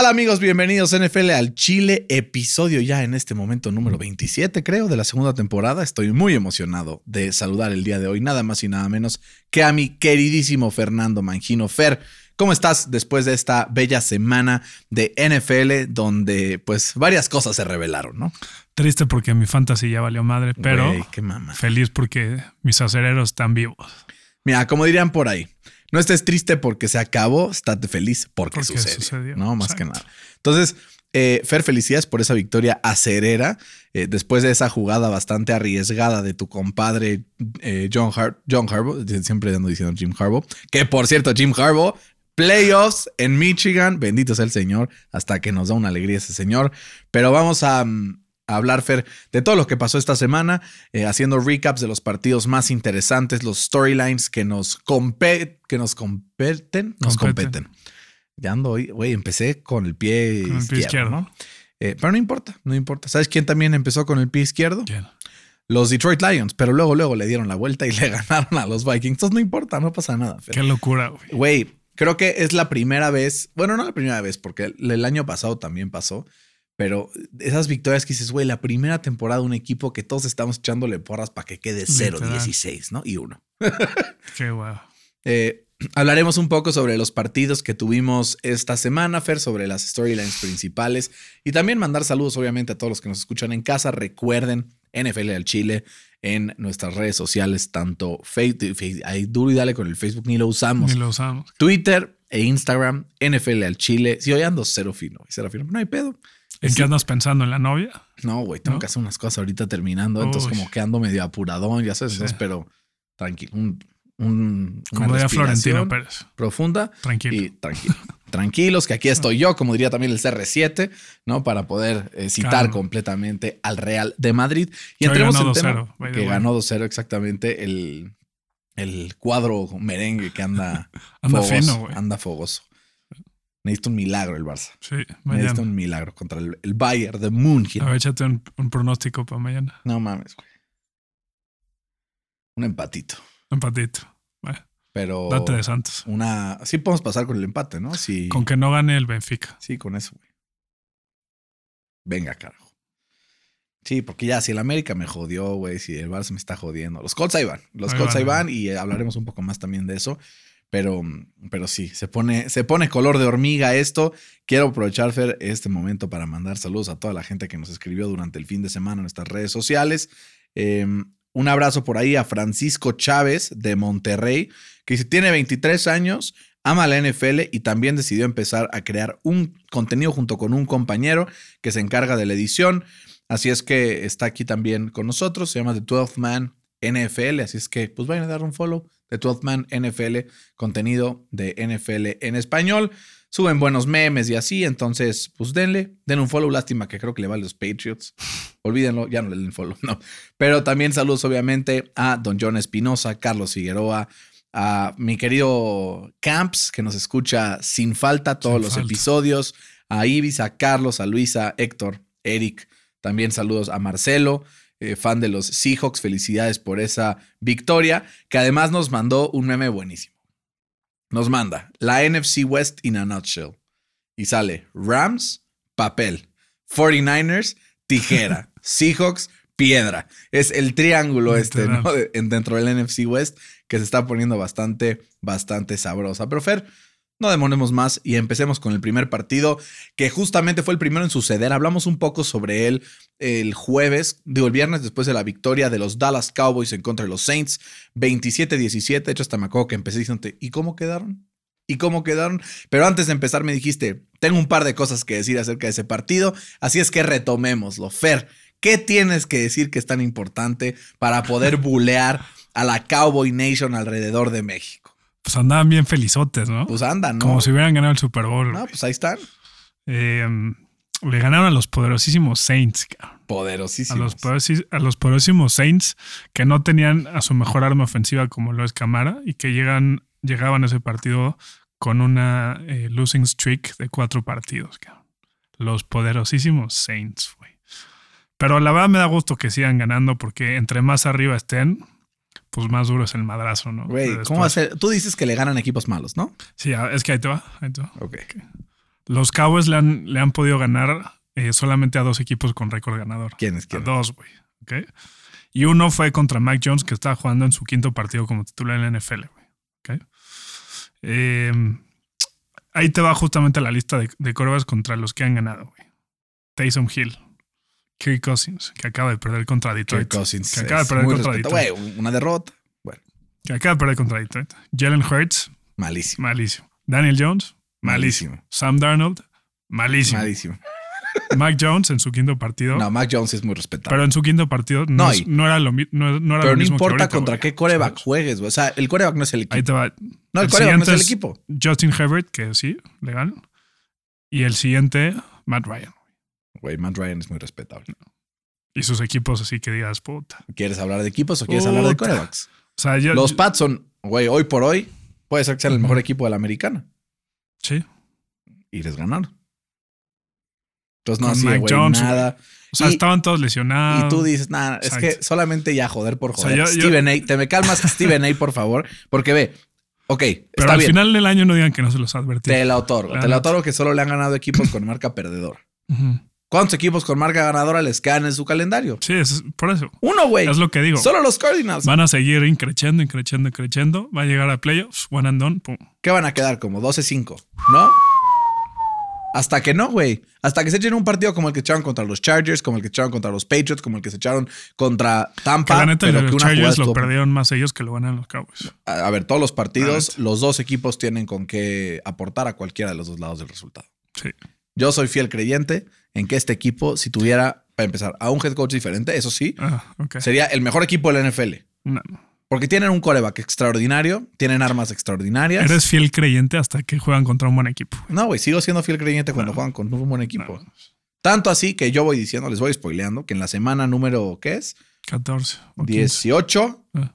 tal amigos? Bienvenidos NFL al Chile, episodio ya en este momento número 27 creo de la segunda temporada. Estoy muy emocionado de saludar el día de hoy, nada más y nada menos que a mi queridísimo Fernando Mangino. Fer, ¿cómo estás después de esta bella semana de NFL donde pues varias cosas se revelaron, ¿no? Triste porque mi fantasy ya valió madre, pero qué feliz porque mis acereros están vivos. Mira, como dirían por ahí, no estés triste porque se acabó, estate feliz porque, Porque sucedió, sucedió, No, más que nada. Entonces, eh, Fer, felicidades por esa victoria acerera eh, después de esa jugada bastante arriesgada de tu compadre eh, John, Har John Harbaugh, siempre ando diciendo Jim Harbaugh, que por cierto, Jim Harbaugh, playoffs en Michigan, bendito sea el Señor, hasta que nos da una alegría ese Señor, pero vamos a... a hablar, Fer, de todo lo que pasó esta semana, eh, haciendo recaps de los partidos más interesantes, los storylines que nos, que nos competen. Nos Competen. competen. Ya ando hoy, güey, empecé con el pie, Con el izquierdo, pie izquierdo. ¿no? Eh, pero no importa, no importa. ¿Sabes quién también empezó con el pie izquierdo? ¿Quién? Los Detroit Lions, pero luego, luego le dieron la vuelta y le ganaron a los Vikings. Entonces no importa, no pasa nada. Fer. Qué locura, güey. Güey, creo que es la primera vez, bueno, no la primera vez, porque el, el año pasado también pasó, pero esas victorias que dices, güey, la primera temporada de un equipo que todos estamos echándole porras para que quede Literal. 0-16, ¿no? Y uno. Qué guau. Eh, hablaremos un poco sobre los partidos que tuvimos esta semana, Fer, sobre las storylines principales y también mandar saludos, obviamente, a todos los que nos escuchan en casa. Recuerden, NFL al Chile en nuestras redes sociales, tanto Facebook, ahí duro y dale con el Facebook, ni lo usamos. Ni lo usamos. Twitter e Instagram, NFL al Chile. Si hoy ando cero fino, cero fino, no hay pedo. ¿En Sí. qué andas pensando? ¿En la novia? No, güey, tengo ¿No? que hacer unas cosas ahorita terminando, entonces como que ando medio apuradón, ya sabes, Sí. entonces, pero tranquilo, un, un- una Como diría Florentino Pérez. profunda Tranquilo. y tranquilo. Tranquilos, que aquí estoy yo, como diría también el CR7, ¿no? Para poder eh, citar Claro. completamente al Real de Madrid. Y Que entremos en tema 2-0, by the que ganó 2-0 exactamente el, el cuadro merengue que anda, Anda fogoso, fino, anda fogoso. Necesita un milagro el Barça. Sí, Necesita mañana. un milagro contra el, el Bayern de München. A ver, échate un, un pronóstico para mañana. No mames, güey. Un empatito. Empatito. Bueno, Pero date de Santos. una. Sí podemos pasar con el empate, ¿no? Sí. Con que no gane el Benfica. Sí, con eso, güey. Venga, carajo. Sí, porque ya si el América me jodió, güey, si el Barça me está jodiendo. Los Colts ahí van. Los Ahí Colts van, ahí van y hablaremos un poco más también de eso. Pero, pero sí, se pone, se pone color de hormiga esto. Quiero aprovechar, este momento para mandar saludos a toda la gente que nos escribió durante el fin de semana en nuestras redes sociales. Eh, un abrazo por ahí a Francisco Chávez de Monterrey, que dice, tiene 23 años, ama la NFL y también decidió empezar a crear un contenido junto con un compañero que se encarga de la edición. Así es que está aquí también con nosotros, se llama The 12 Man NFL, así es que pues vayan a dar un follow, The 12 Man NFL, contenido de NFL en español. Suben buenos memes y así, entonces pues denle, den un follow, lástima que creo que le va a los Patriots. Olvídenlo, ya no le den follow, no. Pero también saludos obviamente a Don John Espinosa, Carlos Figueroa, a mi querido Camps, que nos escucha sin falta todos Sin los falta. episodios, a Ibis, a Carlos, a Luisa, Héctor, Eric, también saludos a Marcelo, eh, fan de los Seahawks, felicidades por esa victoria, que además nos mandó un meme buenísimo. Nos manda la NFC West in a nutshell. Y sale Rams, papel, 49ers, tijera, Seahawks, piedra. Es el triángulo este. ¿no? De- en- dentro del NFC West que se está poniendo bastante, bastante sabrosa. Pero Fer, no demoremos más y empecemos con el primer partido, que justamente fue el primero en suceder. Hablamos un poco sobre él el jueves, digo, el viernes después de la victoria de los Dallas Cowboys en contra de los Saints, 27-17. De hecho, hasta me acuerdo que empecé diciéndote, ¿y cómo quedaron? ¿Y cómo quedaron? Pero antes de empezar me dijiste, tengo un par de cosas que decir acerca de ese partido, así es que retomémoslo. Fer, ¿qué tienes que decir que es tan importante para poder bulear a la Cowboy Nation alrededor de México? Pues andaban bien felizotes, ¿no? Pues anda, ¿no? Como si hubieran ganado el Super Bowl. No, pues ahí están. Eh, le ganaron a los poderosísimos Saints, cabrón. A Poderosísimos. los, poderosi- a los poderosísimos Saints que no tenían a su mejor arma ofensiva como lo es Camara y que llegan, llegaban a ese partido con una eh, losing streak de cuatro partidos. cabrón. Los poderosísimos Saints, güey. Pero la verdad me da gusto que sigan ganando porque entre más arriba estén, pues más duro es el madrazo, ¿no? Güey, ¿cómo va a ser? Tú dices que le ganan equipos malos, ¿no? Sí, es que ahí te va. Ahí te va. Ok. Los Cowboys le han, le han podido ganar eh, solamente a dos equipos con récord ganador. ¿Quiénes? A ¿Quién? dos, güey. ¿ok? Y uno fue contra Mike Jones, que estaba jugando en su quinto partido como titular en la NFL, güey. ¿ok? Eh, ahí te va justamente la lista de, de contra los que han ganado, güey. Taysom Hill, Kirk Cousins, que acaba de perder contra Detroit. Kirk Cousins. Que acaba de perder contra respetado. Detroit. Una derrota. Bueno, Que acaba de perder contra Detroit. Jalen Hurts, malísimo. malísimo. Daniel Jones, malísimo. Malísimo. Sam Darnold, malísimo. Malísimo. Mike Jones en su quinto partido. No, Mac Jones es muy respetable. Pero en su quinto partido no, No, es- no era lo, no, no era Pero lo no mismo que importa ahorita, contra qué coreback juegues, güey. O sea, el coreback no es el equipo. Ahí te va. No, el el coreback no es el equipo. Justin Herbert, que sí, legal. Y el siguiente, Matt Ryan. Güey, Matt Ryan es muy respetable. Y sus equipos así que digas, puta. ¿Quieres hablar de equipos o quieres hablar de corebacks? O sea, yo, Los yo- Pats son, güey, hoy por hoy puede ser que sean el mejor equipo de la americana. Sí. Y les ganaron. Entonces no Con hacía, Mike güey, Jones, nada. O sea, Y- estaban todos lesionados. Y tú dices, nada, es que solamente ya joder por O sea, joder. yo- Steven A, te me calmas, Steven A, por favor. Porque ve, ok, Pero está al bien. final del año no digan que no se los advertí. Te la otorgo. La te la otorgo que solo le han ganado equipos con marca perdedora. Ujú. ¿Cuántos equipos con marca ganadora les quedan en su calendario? Sí, es por eso. Uno, güey. Es lo que digo. Solo los Cardinals. Van a seguir increchendo, increchendo, increchendo. Va a llegar a playoffs, one and done, pum. ¿Qué van a quedar? Como 12-5, ¿no? Hasta que no, güey. Hasta que se echen un partido como el que echaron contra los Chargers, como el que echaron contra los Patriots, como el que se echaron contra Que Tampa. la neta, pero los que una Chargers lo perdieron más ellos que lo ganan los Cowboys. A a ver, todos los partidos, los dos equipos tienen con qué aportar a cualquiera de los dos lados del resultado. Sí. Yo soy fiel creyente en que este equipo, si tuviera, para empezar, a un head coach diferente, eso sí, Ah, sería el mejor equipo de la NFL. No. Porque tienen un coreback extraordinario, tienen armas extraordinarias. Eres fiel creyente hasta que juegan contra un buen equipo. No, güey, sigo siendo fiel creyente cuando No. juegan con un buen equipo. No, Tanto así que yo voy diciendo, les voy spoileando, que en la semana número, ¿qué es? 14 o 15. 18, Ah.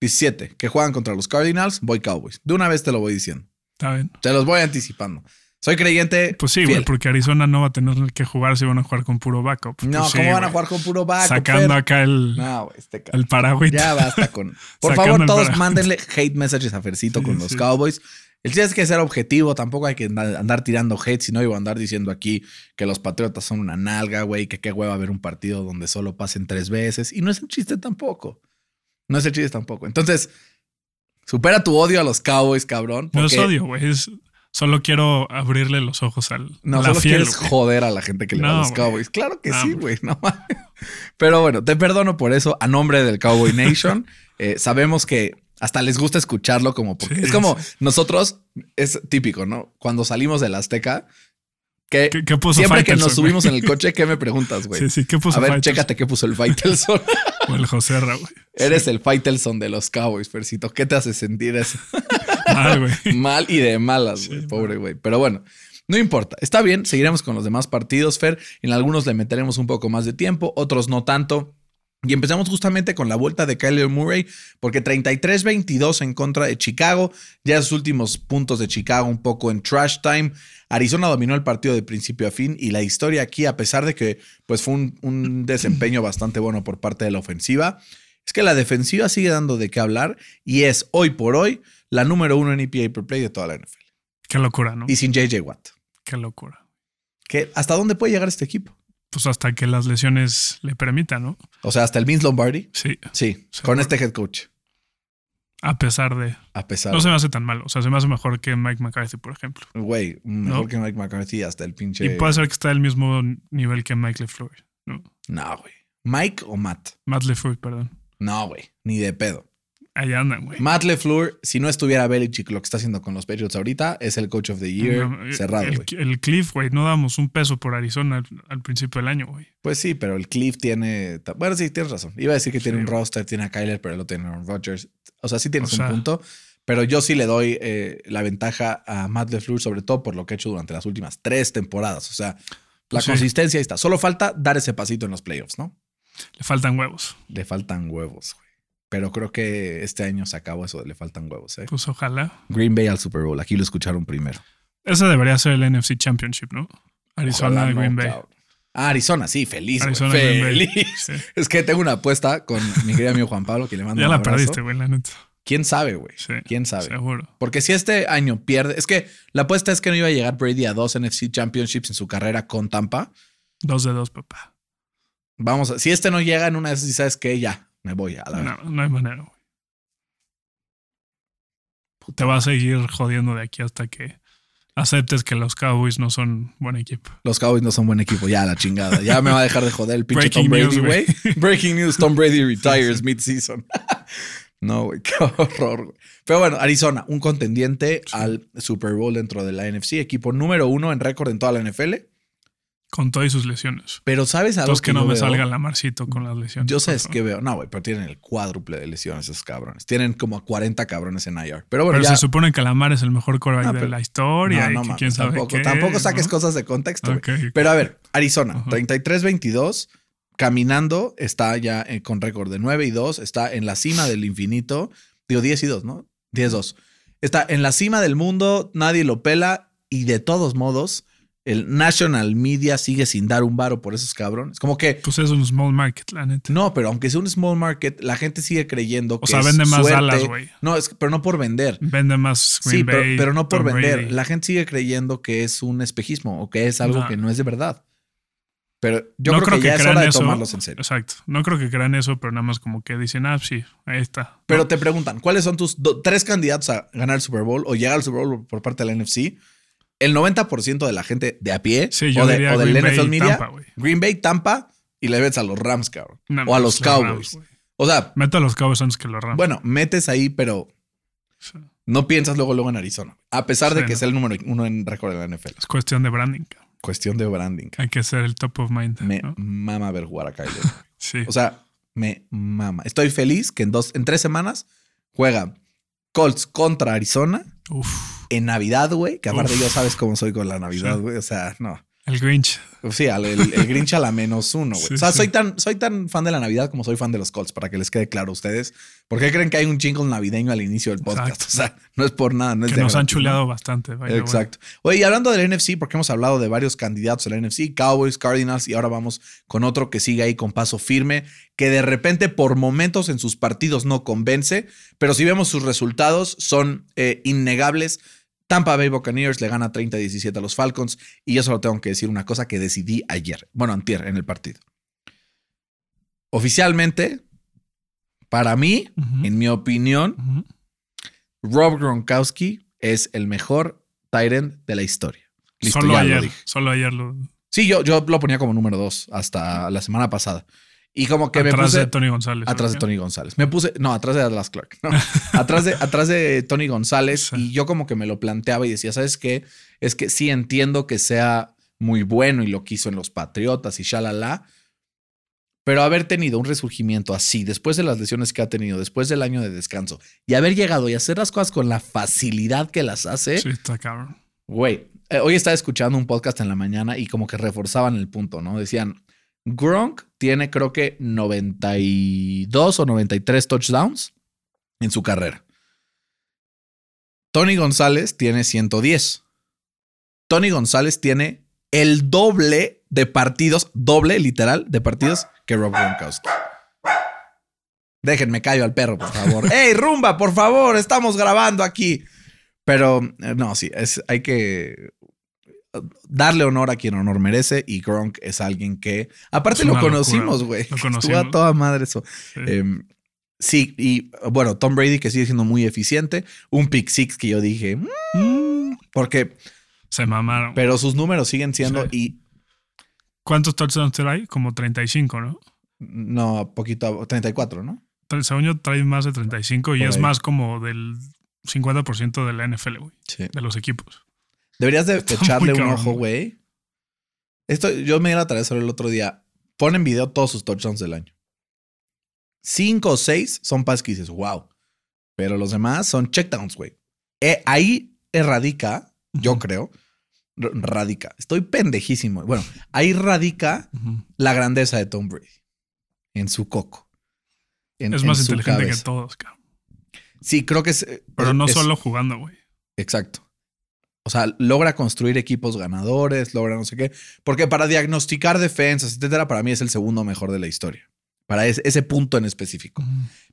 17, que juegan contra los Cardinals, voy Cowboys. De una vez te lo voy diciendo. Está bien. Te los voy anticipando. Soy creyente. Pues sí, güey, porque Arizona no va a tener que jugar si van a jugar con puro backup. No, Pues sí, ¿cómo van a jugar con puro backup? Sacando acá el, No, este el paragüita. Ya basta con. Por favor, todos mándenle hate messages a Fercito Sí, con los sí. Cowboys. El chiste es que ser objetivo, tampoco hay que andar, tirando hate, sino iba a andar diciendo aquí que los Patriotas son una nalga, güey, que qué hueva ver un partido donde solo pasen tres veces. Y no es el chiste tampoco. No es el chiste tampoco. Entonces, supera tu odio a los Cowboys, cabrón. No es odio, güey. es- Solo quiero abrirle los ojos al. No, la solo fiel, quieres joder a la gente que le va a No, los. Cowboys. Claro que No, sí, güey. No. Pero bueno, te perdono por eso a nombre del Cowboy Nation. Eh, sabemos que hasta les gusta escucharlo como porque Sí, es como sí. nosotros es típico, ¿no? Cuando salimos del Azteca, que ¿Qué, qué puso siempre que nos subimos en el coche, ¿qué me preguntas, güey? Sí, sí, ¿qué puso a ver, Faitelson? chécate qué puso el Faitelson. O el José Ra, güey. Eres el Faitelson de los Cowboys, Fercito. ¿Qué te hace sentir eso? Mal, güey. Mal y de malas, güey. pobre güey. Pero bueno, no importa. Está bien, seguiremos con los demás partidos, Fer. En algunos le meteremos un poco más de tiempo, otros no tanto. Y empezamos justamente con la vuelta de Kyler Murray, porque 33-22 en contra de Chicago. Ya sus últimos puntos de Chicago un poco en trash time. Arizona dominó el partido de principio a fin y la historia aquí, a pesar de que pues, fue un, un desempeño bastante bueno por parte de la ofensiva, es que la defensiva sigue dando de qué hablar y es hoy por hoy la número uno en EPA per play de toda la NFL. Qué locura, ¿no? Y sin JJ Watt. Qué locura. ¿Qué- ¿Hasta dónde puede llegar este equipo? Pues hasta que las lesiones le permitan, ¿no? O sea, hasta el Vince Lombardi. Sí, Sí, con este head coach. a pesar de. A pesar. No se me hace tan mal. O sea, se me hace mejor que Mike McCarthy, por ejemplo. Güey, mejor No. que Mike McCarthy hasta el pinche. Y puede ser que está al mismo nivel que Mike LeFleur. ¿no? No, güey. ¿Mike o Matt? Matt LeFleur, perdón. No, güey. Ni de pedo. Ahí andan, güey. Matt LeFleur, si no estuviera Belichick lo que está haciendo con los Patriots ahorita, es el coach of the year No, cerrado, el, güey. el Cliff, güey, no damos un peso por Arizona al, al principio del año, güey. Pues sí, pero el Cliff tiene. Bueno, sí, tienes razón. Iba a decir que tiene un roster, tiene a Kyler, pero lo tiene Aaron Rodgers. O sea, sí tienes O sea- un punto. Pero yo sí le doy eh, la ventaja a Matt LeFleur, sobre todo por lo que ha hecho durante las últimas tres temporadas. O sea, la Sí. consistencia ahí está. Solo falta dar ese pasito en los playoffs, ¿no? Le faltan huevos. Le faltan huevos, güey. Pero creo que este año se acabó eso de le faltan huevos, ¿eh? Pues ojalá. Green Bay al Super Bowl. Aquí lo escucharon primero. Ese debería ser el NFC Championship, ¿no? Arizona Ojalá no, Green Bay. Ah, Arizona, sí, feliz. Arizona y Green Bay. Feliz. Sí. Es que tengo una apuesta con mi querido amigo Juan Pablo, que le mando Ya un la abrazo. perdiste, güey, la neta. ¿Quién sabe, güey? Sí, ¿Quién sabe? Seguro. Porque si este año pierde, es que la apuesta es que no iba a llegar Brady a dos NFC Championships en su carrera con Tampa. Dos de dos, papá. Vamos, a, si este no llega en una de esas, ¿sabes qué? Ya, me voy a la No, no hay manera, güey. Te va a seguir jodiendo de aquí hasta que aceptes que los Cowboys no son buen equipo. Los Cowboys no son buen equipo, ya la chingada. Ya me va a dejar de joder el pinche Breaking Tom Brady, news, güey. Breaking news, Tom Brady retires mid-season. no, güey, qué horror, güey. Pero bueno, Arizona, un contendiente al Super Bowl dentro de la NFC, equipo número uno en récord en toda la NFL. Con todas sus lesiones. Pero ¿sabes algo Entonces que no yo me veo? salga Lamarcito con las lesiones. Yo sé que veo. No, güey, pero tienen el cuádruple de lesiones esos cabrones. Tienen como 40 cabrones en IR. Pero bueno, Pero ya. se supone que Lamar es el mejor quarterback No, de la historia no, y no que mames, quién sabe tampoco, qué, tampoco saques cosas de contexto. Pero a ver, Arizona, Ajá. 33-22, caminando, está ya eh, con récord de 9 y 2, está en la cima del infinito. Digo, 10 y 2, ¿no? 10-2. Está en la cima del mundo, nadie lo pela y de todos modos, el national media sigue sin dar un varo por esos cabrones. Como que, Pues es un small market, la neta. no, pero aunque sea un small market, la gente sigue creyendo que sea, es vende más suerte. Dallas, güey. No, es, pero no por vender. Vende más Green Sí, pero, Bay, pero no por Tom vender. Brady. La gente sigue creyendo que es un espejismo o que es algo No. que no es de verdad. Pero yo No creo, que, ya es hora de eso. tomarlos en serio. Exacto. No creo que crean eso, pero nada más como que dicen, ah, sí, ahí está. Pero No. te preguntan, ¿cuáles son tus tres candidatos a ganar el Super Bowl o llegar al Super Bowl por parte de la NFC? El 90% de la gente de a pie Sí, o, de- diría o del Green NFL Bay, Media, Tampa. Green Bay, Tampa y le ves a los Rams, cabrón. No, o a los Cowboys. Rams. O sea, Meto a los Cowboys antes que los Rams. bueno, metes ahí, pero Sí. no piensas luego luego en Arizona. A pesar de que no. es el número uno en récord de la NFL. Es cuestión de branding. cabrón. Cuestión de branding. Hay que ser el top of mind. Me ¿no? mama ver jugar a Kyler. Sí. O sea, me mama. Estoy feliz que en dos, en tres semanas juega Colts contra Arizona Uf. en Navidad, güey. Que aparte Uf. ya sabes cómo soy con la Navidad, Sí. güey. O sea, no. El Grinch. Sí, al- el, el Grinch a la menos uno, güey. Sí, o sea, sí. soy tan, soy tan fan de la Navidad como soy fan de los Colts, para que les quede claro a ustedes. ¿Por qué creen que hay un jingle navideño al inicio del podcast? Exacto. O sea, no es por nada, no es Que de nos han chuleado bastante. way. Exacto. Oye, y hablando del NFC, porque hemos hablado de varios candidatos a la NFC, Cowboys, Cardinals, y ahora vamos con otro que sigue ahí con paso firme, que de repente por momentos en sus partidos no convence, pero si vemos sus resultados son eh, innegables. Tampa Bay Buccaneers le gana 30-17 a los Falcons, y yo solo tengo que decir una cosa que decidí ayer, bueno, antier en el partido. Oficialmente, para mí, en mi opinión. Rob Gronkowski es el mejor end de la historia. Listo, solo lo ayer. dije. Solo ayer lo. Sí, yo, yo lo ponía como número dos hasta la semana pasada. Y como que me atrás puse de Tony González. atrás de. Tony González. Me puse, no, atrás de Atlas Clark. no. atrás, de, atrás de Tony González. Sí. Y yo como que me lo planteaba y decía, ¿sabes qué? Es que sí entiendo que sea muy bueno y lo quiso en los Patriotas y shalala. Pero haber tenido un resurgimiento así, después de las lesiones que ha tenido, después del año de descanso, y haber llegado y hacer las cosas con la facilidad que las hace, Sí, está cabrón. Güey, eh, hoy estaba escuchando un podcast en la mañana y como que reforzaban el punto, ¿no? Decían, Gronk tiene creo que 92 o 93 touchdowns en su carrera. Tony González tiene 110. Tony González tiene el doble de partidos, doble literal de partidos que Rob Gronkowski. Déjenme callo al perro, por favor. ¡Ey, rumba, por favor! Estamos grabando aquí. Pero eh, no, sí, es, hay que darle honor a quien honor merece y Gronk es alguien que, aparte Es lo conocimos, güey. Lo Estuvo conocimos. a toda madre eso. Sí. Em, sí, y bueno, Tom Brady que sigue siendo muy eficiente. Un pick six que yo dije, "Mm", Mm, porque, se mamaron. pero sus números siguen siendo Sí. y ¿Cuántos touchdowns trae? Como 35, ¿no? no, poquito, 34, ¿no? Según yo, trae más de 35 y Por es ahí. más como del 50% de la NFL, güey. Sí. De los equipos. Deberías de echarle un ojo, güey. Esto, yo me di la tarea hacerlo el otro día. Pon en video todos sus touchdowns del año. Cinco o seis son pases que dices, wow. Pero los demás son checkdowns, güey. Eh, ahí radica, yo creo, radica. Estoy pendejísimo. Bueno, ahí radica la grandeza de Tom Brady. En su coco. En- Es más inteligente cabeza. que todos, cabrón. Sí, creo que es. eh, Pero no es- solo jugando, güey. Exacto. O sea, logra construir equipos ganadores, logra no sé qué. Porque para diagnosticar defensas, etcétera, para mí es el segundo mejor de la historia. Para ese, ese punto en específico.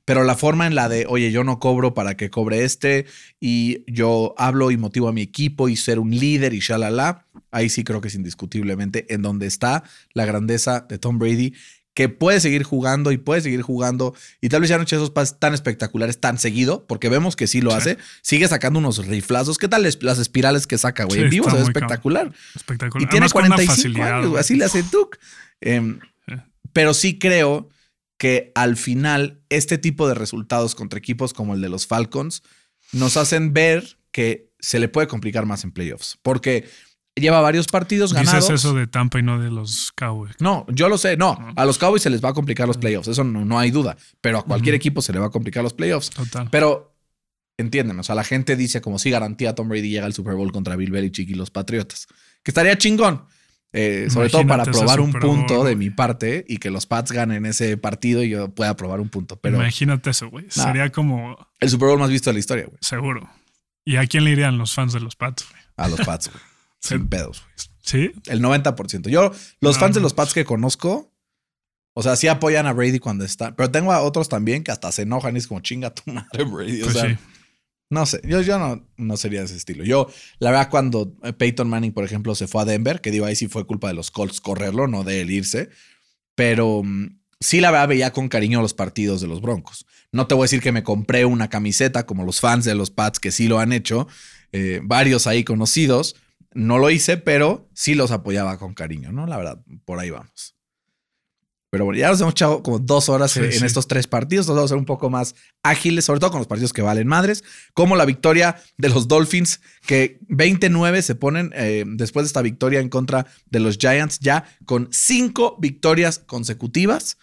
Pero la forma en la de, oye, yo no cobro para que cobre este y yo hablo y motivo a mi equipo y ser un líder y shalala, ahí sí creo que es indiscutiblemente en donde está la grandeza de Tom Brady, que puede seguir jugando y puede seguir jugando y tal vez ya no eche esos pases tan espectaculares tan seguido, porque vemos que sí lo hace, sigue sacando unos riflazos. ¿Qué tal las espirales que saca, güey? en vivo se ve espectacular. Espectacular. Y tiene Además, con una 45 facilidad, años, güey. así le hace Duke. Em, Sí. pero sí creo que al final este tipo de resultados contra equipos como el de los Falcons nos hacen ver que se le puede complicar más en playoffs, porque lleva varios partidos ganados. Dices eso de Tampa y no de los Cowboys. No, yo lo sé, no, a los Cowboys se les va a complicar los playoffs, eso no, no hay duda, pero a cualquier equipo se le va a complicar los playoffs. Total. Pero entiéndeme, o sea, la gente dice como si garantía Tom Brady llega al Super Bowl contra Bill Belichick y los Patriotas, que estaría chingón. eh, sobre todo para probar un Bowl, punto de mi parte y que los Pats ganen ese partido y yo pueda probar un punto. Pero Imagínate eso, güey. Nah. Sería como el Super Bowl más visto de la historia, güey. seguro. ¿Y a quién le irían los fans de los Pats, güey? A los Pats, güey. Sin pedos, güey. ¿Sí? El 90%. Yo, los No, fans de los Pats que conozco, o sea, sí apoyan a Brady cuando está. Pero tengo a otros también que hasta se enojan y es como chinga tu madre, Brady. O Pues sea, sí. No sé, yo, yo no, no sería de ese estilo. Yo, la verdad, cuando eh, Peyton Manning, por ejemplo, se fue a Denver, que digo, ahí sí fue culpa de los Colts correrlo, no de él irse, pero mm, sí la verdad veía con cariño los partidos de los Broncos. No te voy a decir que me compré una camiseta como los fans de los Pats que sí lo han hecho, eh, varios ahí conocidos. No lo hice, pero sí los apoyaba con cariño, ¿no? La verdad, por ahí vamos. Pero bueno, ya nos hemos echado como dos horas Sí, en sí. estos tres partidos. Nos vamos a ser un poco más ágiles, sobre todo con los partidos que valen madres. Como la victoria de los Dolphins, que 29 se ponen eh, después de esta victoria en contra de los Giants, ya con cinco victorias consecutivas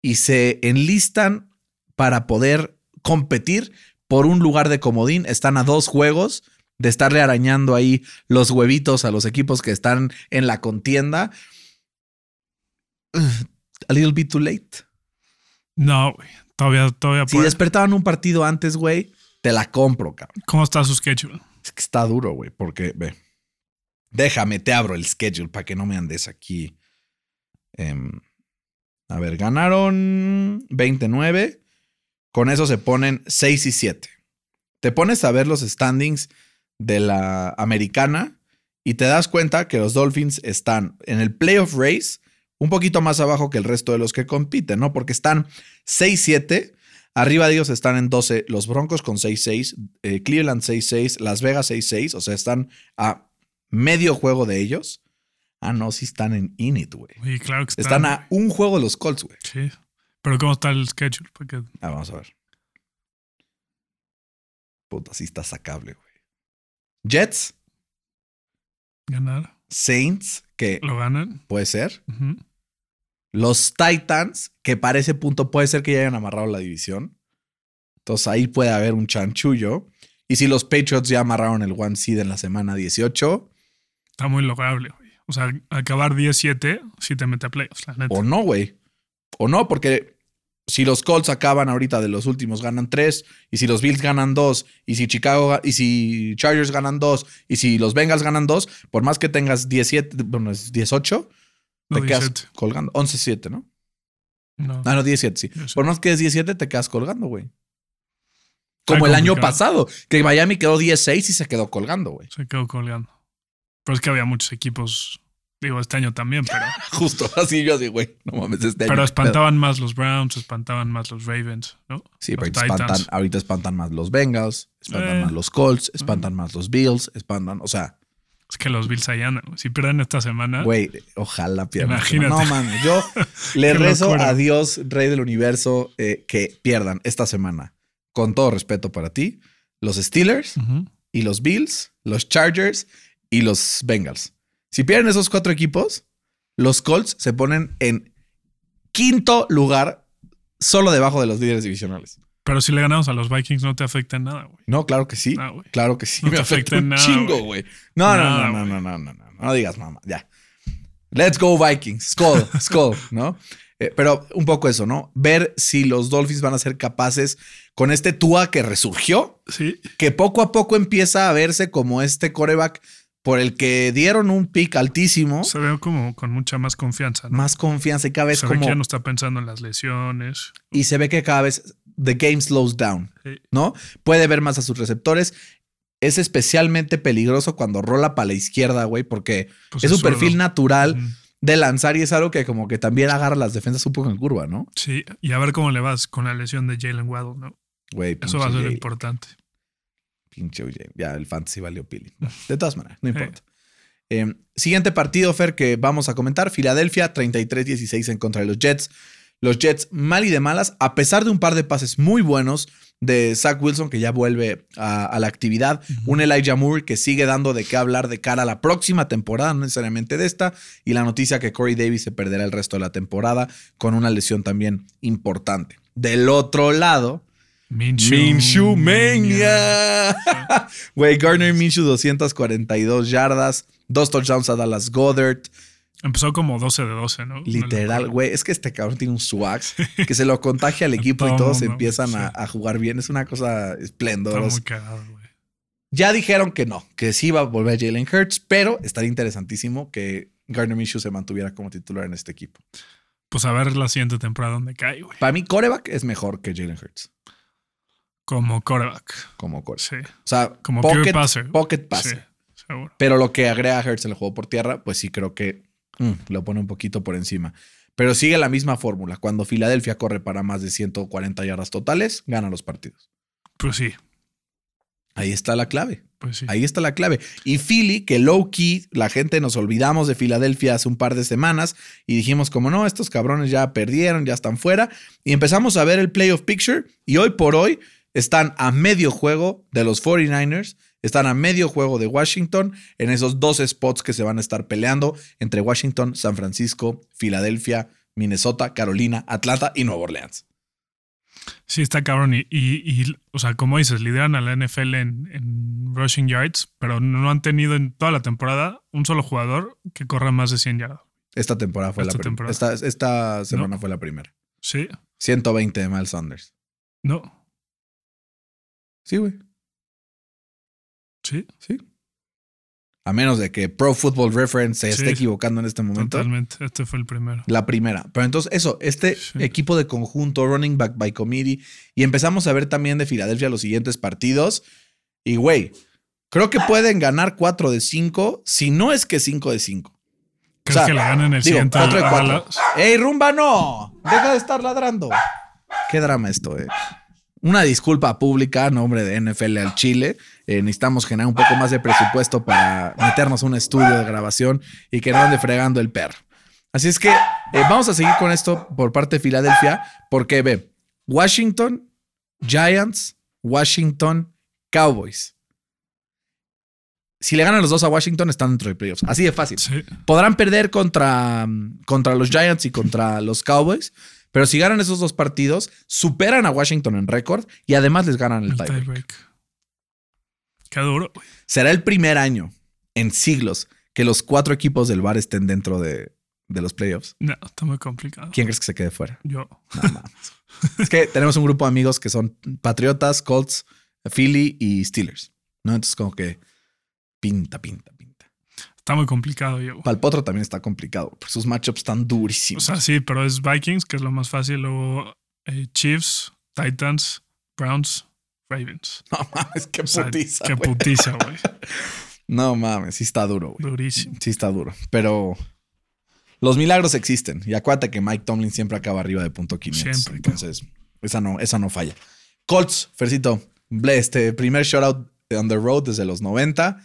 y se enlistan para poder competir por un lugar de comodín. Están a dos juegos de estarle arañando ahí los huevitos a los equipos que están en la contienda. A little bit too late. No, güey. Todavía, todavía Si puede. despertaban un partido antes, güey, te la compro, cabrón. ¿Cómo está su schedule? Es que está duro, güey, porque ve. Déjame, te abro el schedule para que no me andes aquí. Em, a ver, ganaron 29. Con eso se ponen 6 y 7. Te pones a ver los standings de la americana y te das cuenta que los Dolphins están en el playoff race un poquito más abajo que el resto de los que compiten, ¿no? Porque están 6-7. Arriba de ellos están en 12 los Broncos con 6-6, eh, Cleveland 6-6, Las Vegas 6-6, o sea, están a medio juego de ellos. Ah, no, sí están en Init, güey. Sí, claro que Están a un juego de los Colts, güey. Sí. Pero ¿cómo está el schedule? Porque Ah, vamos a ver. Puta, sí está sacable, güey. Jets, ganar. Saints, que Lo ganan. puede ser. Los Titans, que para ese punto puede ser que ya hayan amarrado la división. Entonces ahí puede haber un chanchullo. Y si los Patriots ya amarraron el one seed en la semana 18, Está muy lograble, güey. O sea, acabar 17 si te mete a playoffs, la neta. o no, güey. O no, porque si los Colts acaban ahorita de los últimos, ganan tres. Y si los Bills ganan dos. Y si Chicago, y si Chargers ganan dos. Y si los Bengals ganan dos, por más que tengas 17, bueno, es 18, te No, quedas 17. colgando. 11-7, ¿no? No. Ah, no, 17, sí. 17. Por más que es 17, te quedas colgando, güey. Como el año pasado, que Miami quedó 16 y se quedó colgando, güey. Se quedó colgando. Pero es que había muchos equipos. Digo, este año también, pero, Justo así yo así, güey. No mames, este año. pero espantaban más los Browns, espantaban más los Ravens, ¿no? Sí, los pero espantan, ahorita espantan más los Bengals, espantan Eh. más los Colts, espantan más los Bills, espantan, o sea, Es que los Bills güey. Si pierden esta semana, güey, ojalá pierdan. Imagínate. No mames, yo le rezo locura. a Dios, Rey del Universo, eh, que pierdan esta semana. Con todo respeto para ti, los Steelers y los Bills, los Chargers y los Bengals. Si pierden esos cuatro equipos, los Colts se ponen en quinto lugar, solo debajo de los líderes divisionales. Pero si le ganamos a los Vikings no te afecta en nada, güey. No, claro que sí. Ah. Claro que sí. No me te afecta afecta en un nada, chingo, güey. No, no, Nada, no, no, no, no, no, no. No digas, mamá. Ya. Let's go Vikings. Skull, skull, ¿no? Eh, pero un poco eso, ¿no? Ver si los Dolphins van a ser capaces con este Tua que resurgió, Sí. que poco a poco empieza a verse como este coreback por el que dieron un pick altísimo, Se ve como con mucha más confianza, ¿no? más confianza y cada vez Se ve como que ya no está pensando en las lesiones. y se ve que cada vez the game slows down, Sí. ¿no? Puede ver más a sus receptores. Es especialmente peligroso cuando rola para la izquierda, güey, porque Pues es un perfil natural de lanzar y es algo que como que también agarra las defensas un poco en curva, ¿no? Sí, y a ver cómo le vas con la lesión de Jalen Waddle, ¿no? Güey, Eso va a ser Jay, importante. Pinche Jay. Ya el fantasy valió pili. De todas maneras, no importa. Eh, siguiente partido, Fer, que vamos a comentar. Filadelfia 33-16 en contra de los Jets. Los Jets mal y de malas, a pesar de un par de pases muy buenos de Zach Wilson, que ya vuelve a, a la actividad. Un Elijah Moore que sigue dando de qué hablar de cara a la próxima temporada, no necesariamente de esta. Y la noticia que Corey Davis se perderá el resto de la temporada con una lesión también importante. Del otro lado, Minshew. Minshew Mania. Güey, Gardner Minshew 242 yardas, dos touchdowns a Dallas Goddard. Empezó como 12 de 12, ¿no? Literal, güey, es que este cabrón tiene un swag que se lo contagia al equipo y todo todos mundo, empiezan a, sí. a jugar bien. Es una cosa Está esplendorosa. muy cagado, güey. Ya dijeron que no, que sí iba a volver Jalen Hurts, pero estaría interesantísimo que Gardner Minshew se mantuviera como titular en este equipo. Pues a ver la siguiente temporada dónde cae, güey. Para mí, coreback es mejor que Jalen Hurts Como quarterback. como coreback. Sí. O sea, Como pure pocket, passer. pocket passer. Sí, seguro. Pero lo que agrega Hertz en el juego por tierra, pues sí creo que mm, lo pone un poquito por encima. Pero sigue la misma fórmula. Cuando Filadelfia corre para más de 140 yardas totales, gana los partidos. Pues sí, Ahí está la clave. pues sí. Ahí está la clave. Y Philly, que low key, la gente nos olvidamos de Filadelfia hace un par de semanas y dijimos como no, estos cabrones ya perdieron, ya están fuera. Y empezamos a ver el playoff picture y hoy por hoy están a medio juego de los 49ers, están a medio juego de Washington en esos dos spots que se van a estar peleando entre Washington, San Francisco, Filadelfia, Minnesota, Carolina, Atlanta y Nueva Orleans. Sí, está cabrón. Y, y, y, o sea, como dices, lideran a la NFL en, en rushing yards, pero no han tenido en toda la temporada un solo jugador que corra más de 100 yardas. Esta temporada fue Esta la primera. esta semana fue la primera. Sí, 120 de Miles Sanders. no, Sí, güey. sí, Sí. A menos de que Pro Football Reference se esté equivocando en este momento. totalmente. Este fue el primero. La primera. Pero entonces, eso, este Sí. equipo de conjunto, running back by committee, y empezamos a ver también de Filadelfia los siguientes partidos. Y, güey, creo que pueden ganar 4 de 5, si no es que 5 de 5. ¿Crees sea, que la ganen el Digo, siguiente? 4 de a 4. Dallas? ¡Ey, rumba, no! Deja de estar ladrando. Qué drama esto, eh. Una disculpa pública a nombre de NFL al Chile. Eh, necesitamos generar un poco más de presupuesto para meternos a un estudio de grabación y que no ande fregando el perro. Así es que eh, vamos a seguir con esto por parte de Filadelfia, porque ve, Washington, Giants, Washington, Cowboys. Si le ganan los dos a Washington, están dentro de playoffs. Así de fácil. Sí, Podrán perder contra, contra los Giants y contra los Cowboys, pero si ganan esos dos partidos, superan a Washington en récord y además les ganan el el tiebreak. Qué duro. Será el primer año en siglos que los cuatro equipos del bar estén dentro de, de los playoffs. No, está muy complicado. ¿Quién crees que se quede fuera? Yo. No es que tenemos un grupo de amigos que son Patriotas, Colts, Philly y Steelers. ¿no? Entonces, como que pinta, pinta. Está muy complicado, yo. Para el Potro también está complicado. porque sus matchups están O durísimos. sea, sí, pero es Vikings, que es lo más fácil. Luego eh, Chiefs, Titans, Browns, Ravens. no mames, qué O sea, putiza. qué putiza, güey. No mames, sí está duro, güey. Durísimo. Sí está duro. Pero los milagros existen. Y acuérdate que Mike Tomlin siempre acaba arriba de punto 500. Siempre, Entonces, esa no, esa no falla. Colts, Fercito. Este primer shutout on the road desde los 90.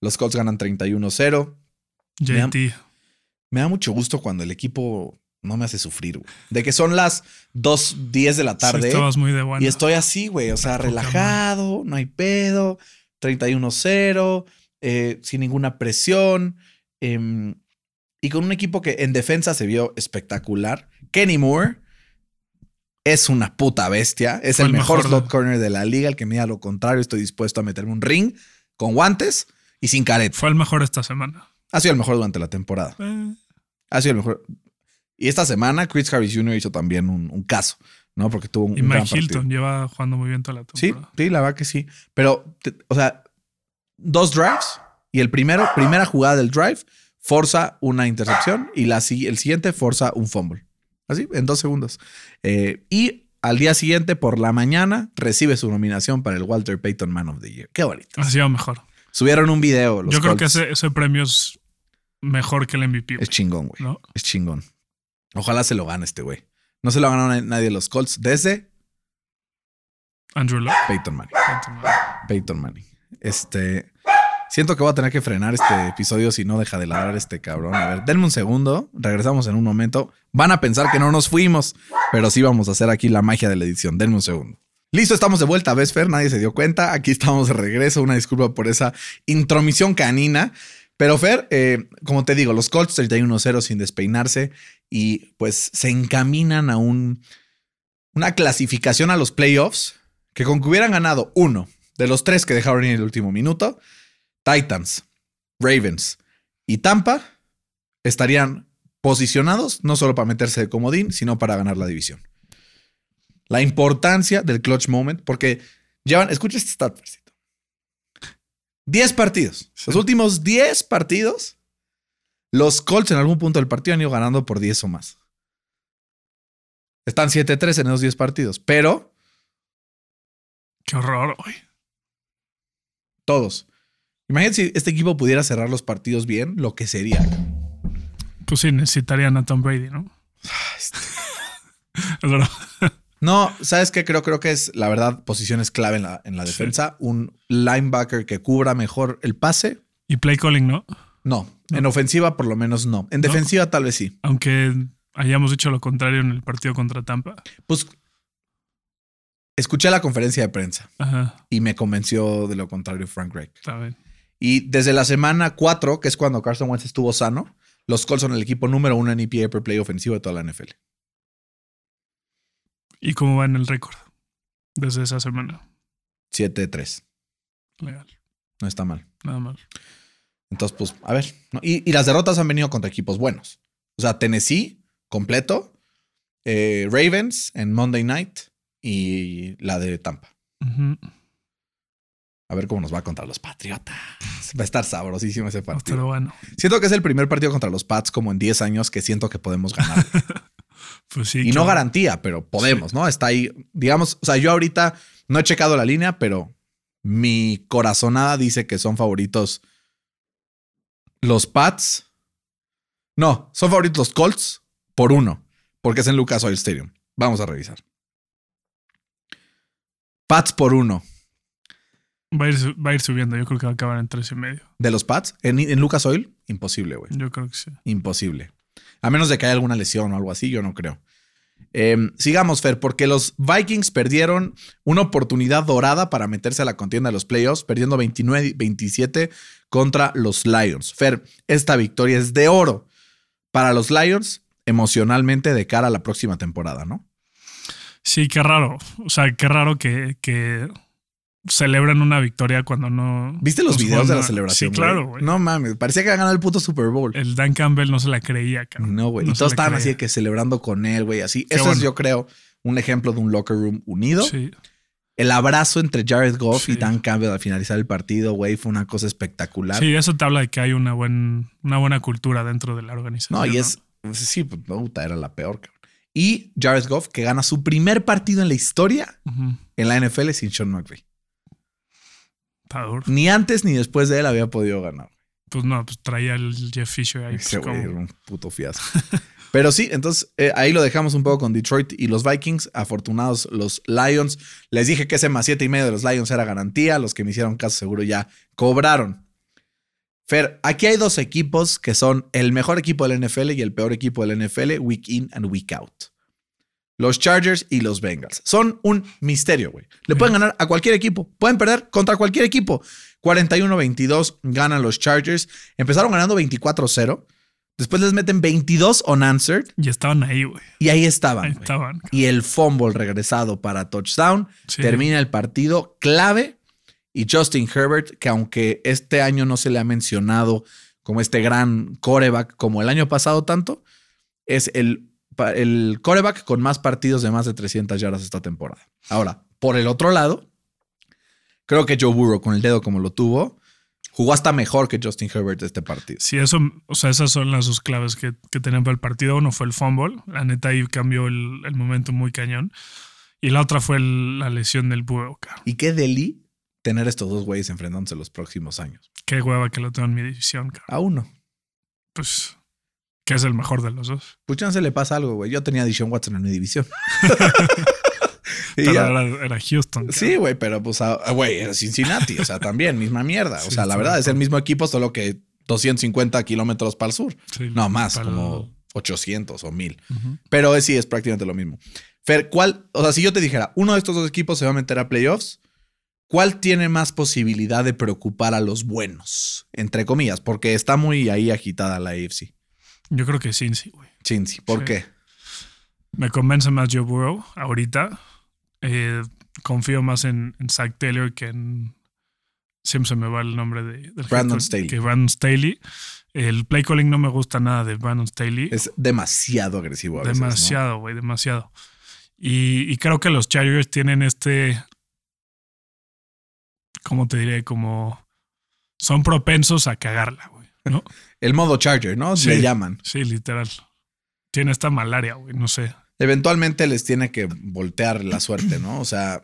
Los Colts ganan 31-0. JT. Me da mucho gusto cuando el equipo no me hace sufrir, güey. De que son las 2.10 de la Sí, tarde. estabas muy de buena. Y estoy así, güey. O sea, relajado, no hay pedo. 31-0, eh, sin ninguna presión. em, y con un equipo que en defensa se vio espectacular. Kenny Moore es una puta bestia. Es el el mejor, mejor slot corner de la liga. El que me diga lo contrario, estoy dispuesto a meterme un ring con guantes y sin careta. Fue el mejor esta semana. Ha sido el mejor durante la temporada. Eh, Ha sido el mejor. Y esta semana, Chris Harris Jr. hizo también un, un caso, ¿no? Porque tuvo un, y un gran Mike partido. Hilton lleva jugando muy bien toda la Sí, temporada. sí, la verdad que sí. Pero, te- o sea, dos drives y el primero, primera jugada del drive, forza una intercepción y la, el siguiente forza un fumble. Así, en dos segundos. Eh, y al día siguiente, por la mañana, recibe su nominación para el Walter Payton Man of the Year. Qué bonito. Ha sido mejor. Subieron un video. Los Yo creo que ese, ese premio es mejor que el MVP. güey, Es chingón, güey. ¿no? Es chingón. Ojalá se lo gane este güey. No se lo na- nadie de los Colts desde Andrew Locke. Peyton Manning. Peyton Manning. Este. Siento que voy a tener que frenar este episodio si no deja de ladrar este cabrón. A ver, denme un segundo. Regresamos en un momento. Van a pensar que no nos fuimos, pero sí vamos a hacer aquí la magia de la edición. Denme un segundo. Listo, estamos de vuelta. ¿Ves, Fer? Nadie se dio cuenta. Aquí estamos de regreso. Una disculpa por esa intromisión canina. Pero Fer, eh, como te digo, los Colts 31-0 sin despeinarse y pues se encaminan a un, una clasificación a los playoffs que con que hubieran ganado uno de los tres que dejaron en el último minuto, Titans, Ravens y Tampa estarían posicionados no solo para meterse de comodín, sino para ganar la división. La importancia del clutch moment, porque llevan, escucha este stat, Fercito. 10 partidos. Los últimos 10 partidos, los Colts en algún punto del partido han ido ganando por 10 o más. Están 7-3 en esos 10 partidos, pero Qué horror, güey. todos. Imagínate si este equipo pudiera cerrar los partidos bien, lo que sería. Pues sí, necesitarían a Tom Brady, ¿no? Es verdad. No, ¿sabes qué? Creo, creo que es, la verdad, posiciones clave en la, en la Sí. defensa. Un linebacker que cubra mejor el pase. Y play calling, ¿no? No. En ofensiva, por lo menos no. En ¿No? defensiva, tal vez sí. Aunque hayamos dicho lo contrario en el partido contra Tampa. Pues escuché la conferencia de prensa Ajá, y me convenció de lo contrario Frank Reich. está bien. Y desde la semana 4, que es cuando Carson Wentz estuvo sano, los Colts son el equipo número uno en EPA per play ofensivo de toda la NFL. ¿Y cómo va en el récord? Desde esa semana. 7-3. Legal. No está mal. Nada más. Entonces, pues, a ver. ¿no? Y, y las derrotas han venido contra equipos buenos. O sea, Tennessee, completo. eh, Ravens en Monday Night y la de Tampa. A ver cómo nos va contra los Patriotas. Va a estar sabrosísimo ese partido. Pero bueno, Siento que es el primer partido contra los Pats como en 10 años que siento que podemos ganar. pues sí. y no garantía, pero podemos, ¿no? Está ahí, digamos, o sea, yo ahorita no he checado la línea, pero mi corazonada dice que son favoritos los Pats. No, son favoritos los Colts por uno, porque es en Lucas Oil Stadium. Vamos a revisar. Pats por uno. Va a, ir, va a ir subiendo. Yo creo que va a acabar en tres y medio. De los Pats en, en Lucas Oil, imposible, güey. Yo creo que sí. Imposible. A menos de que haya alguna lesión o algo así, yo no creo. Eh, sigamos, Fer, porque los Vikings perdieron una oportunidad dorada para meterse a la contienda de los playoffs, perdiendo 29-27 contra los Lions. Fer, esta victoria es de oro para los Lions emocionalmente de cara a la próxima temporada, ¿no? Sí, qué raro. O sea, qué raro que, que celebran una victoria cuando no. ¿Viste los pues, videos de la celebración? Sí, claro, güey? No mames, parecía que había ganado el puto Super Bowl. El Dan Campbell no se la creía, cabrón. No, güey. No y todos estaban así creía. de que celebrando con él, güey, así. Qué Eso es, yo creo, un ejemplo de un locker room unido. Sí. El abrazo entre Jared Goff y. Dan Campbell al finalizar el partido, güey, fue una cosa espectacular. Sí, eso te habla de que hay una, buen, una buena cultura dentro de la organización. no, y es. pues, Sí, pues, puta, era la peor, cabrón. Y Jared Goff, que gana su primer partido en la historia en la NFL sin Sean McVay. Ni antes ni después de él había podido ganar. Pues no, pues traía el Jeff Fisher ahí. Ese pues, como- era un puto fiasco. Pero sí, entonces eh, ahí lo dejamos un poco con Detroit y los Vikings. Afortunados los Lions. Les dije que ese más siete y medio de los Lions era garantía. Los que me hicieron caso seguro ya cobraron. Fer, aquí hay dos equipos que son el mejor equipo del NFL y el peor equipo del NFL, week in and week out. Los Chargers y los Bengals. Son un misterio, güey. Le pueden ganar a cualquier equipo. Pueden perder contra cualquier equipo. 41-22 ganan los Chargers. Empezaron ganando 24-0. Después les meten 22 unanswered Y estaban ahí, güey. y ahí estaban. Ahí estaban. Y el fumble regresado para touchdown. Sí. Termina el partido clave. Y Justin Herbert, que aunque este año no se le ha mencionado como este gran coreback como el año pasado tanto, es el, el coreback con más partidos de más de 300 yardas esta temporada. Ahora, por el otro lado, creo que Joe Burrow con el dedo como lo tuvo, jugó hasta mejor que Justin Herbert este partido. Sí, eso, o sea, esas son las dos claves que, que tenían para el partido. Uno fue el fumble. La neta ahí cambió el, el momento muy cañón. Y la otra fue el- la lesión del Burrow. ¿Y qué deli tener estos dos güeyes enfrentándose los próximos años? Qué hueva que lo tengo en mi división, cabrón. A uno. Pues, que es el mejor de los dos. Pues chance le pasa algo, güey. Yo tenía a Dishon Watson en mi división. Pero ya- era, era Houston. Sí, güey, pero pues, ah, güey, era Cincinnati, o sea, también, misma mierda. O Sí, sea, la verdad es el mismo equipo, solo que 250 kilómetros para el sur. Sí, No, más, para- como 800 o 1000. Ujú. Pero sí, es prácticamente lo mismo. Fer, ¿cuál? O sea, si yo te dijera, uno de estos dos equipos se va a meter a playoffs, ¿cuál tiene más posibilidad de preocupar a los buenos? Entre comillas, porque está muy ahí agitada la AFC. Yo creo que sí, güey. Cincy, ¿por Sí. qué? Me convence más Joe Burrow ahorita. Eh, confío más en, en Zach Taylor que en. Siempre se me va el nombre de, del Brandon Staley. Que Brandon Staley. El play calling no me gusta nada de Brandon Staley. Es demasiado agresivo a veces, ¿no? demasiado, güey, demasiado. Y, y creo que los Chargers tienen este. ¿Cómo te diré? Como. Son propensos a cagarla, güey. ¿No? El modo Charger, ¿no? Sí. Le llaman. Sí, literal. Tiene esta malaria, güey. No sé. Eventualmente les tiene que voltear la suerte, ¿no? O sea,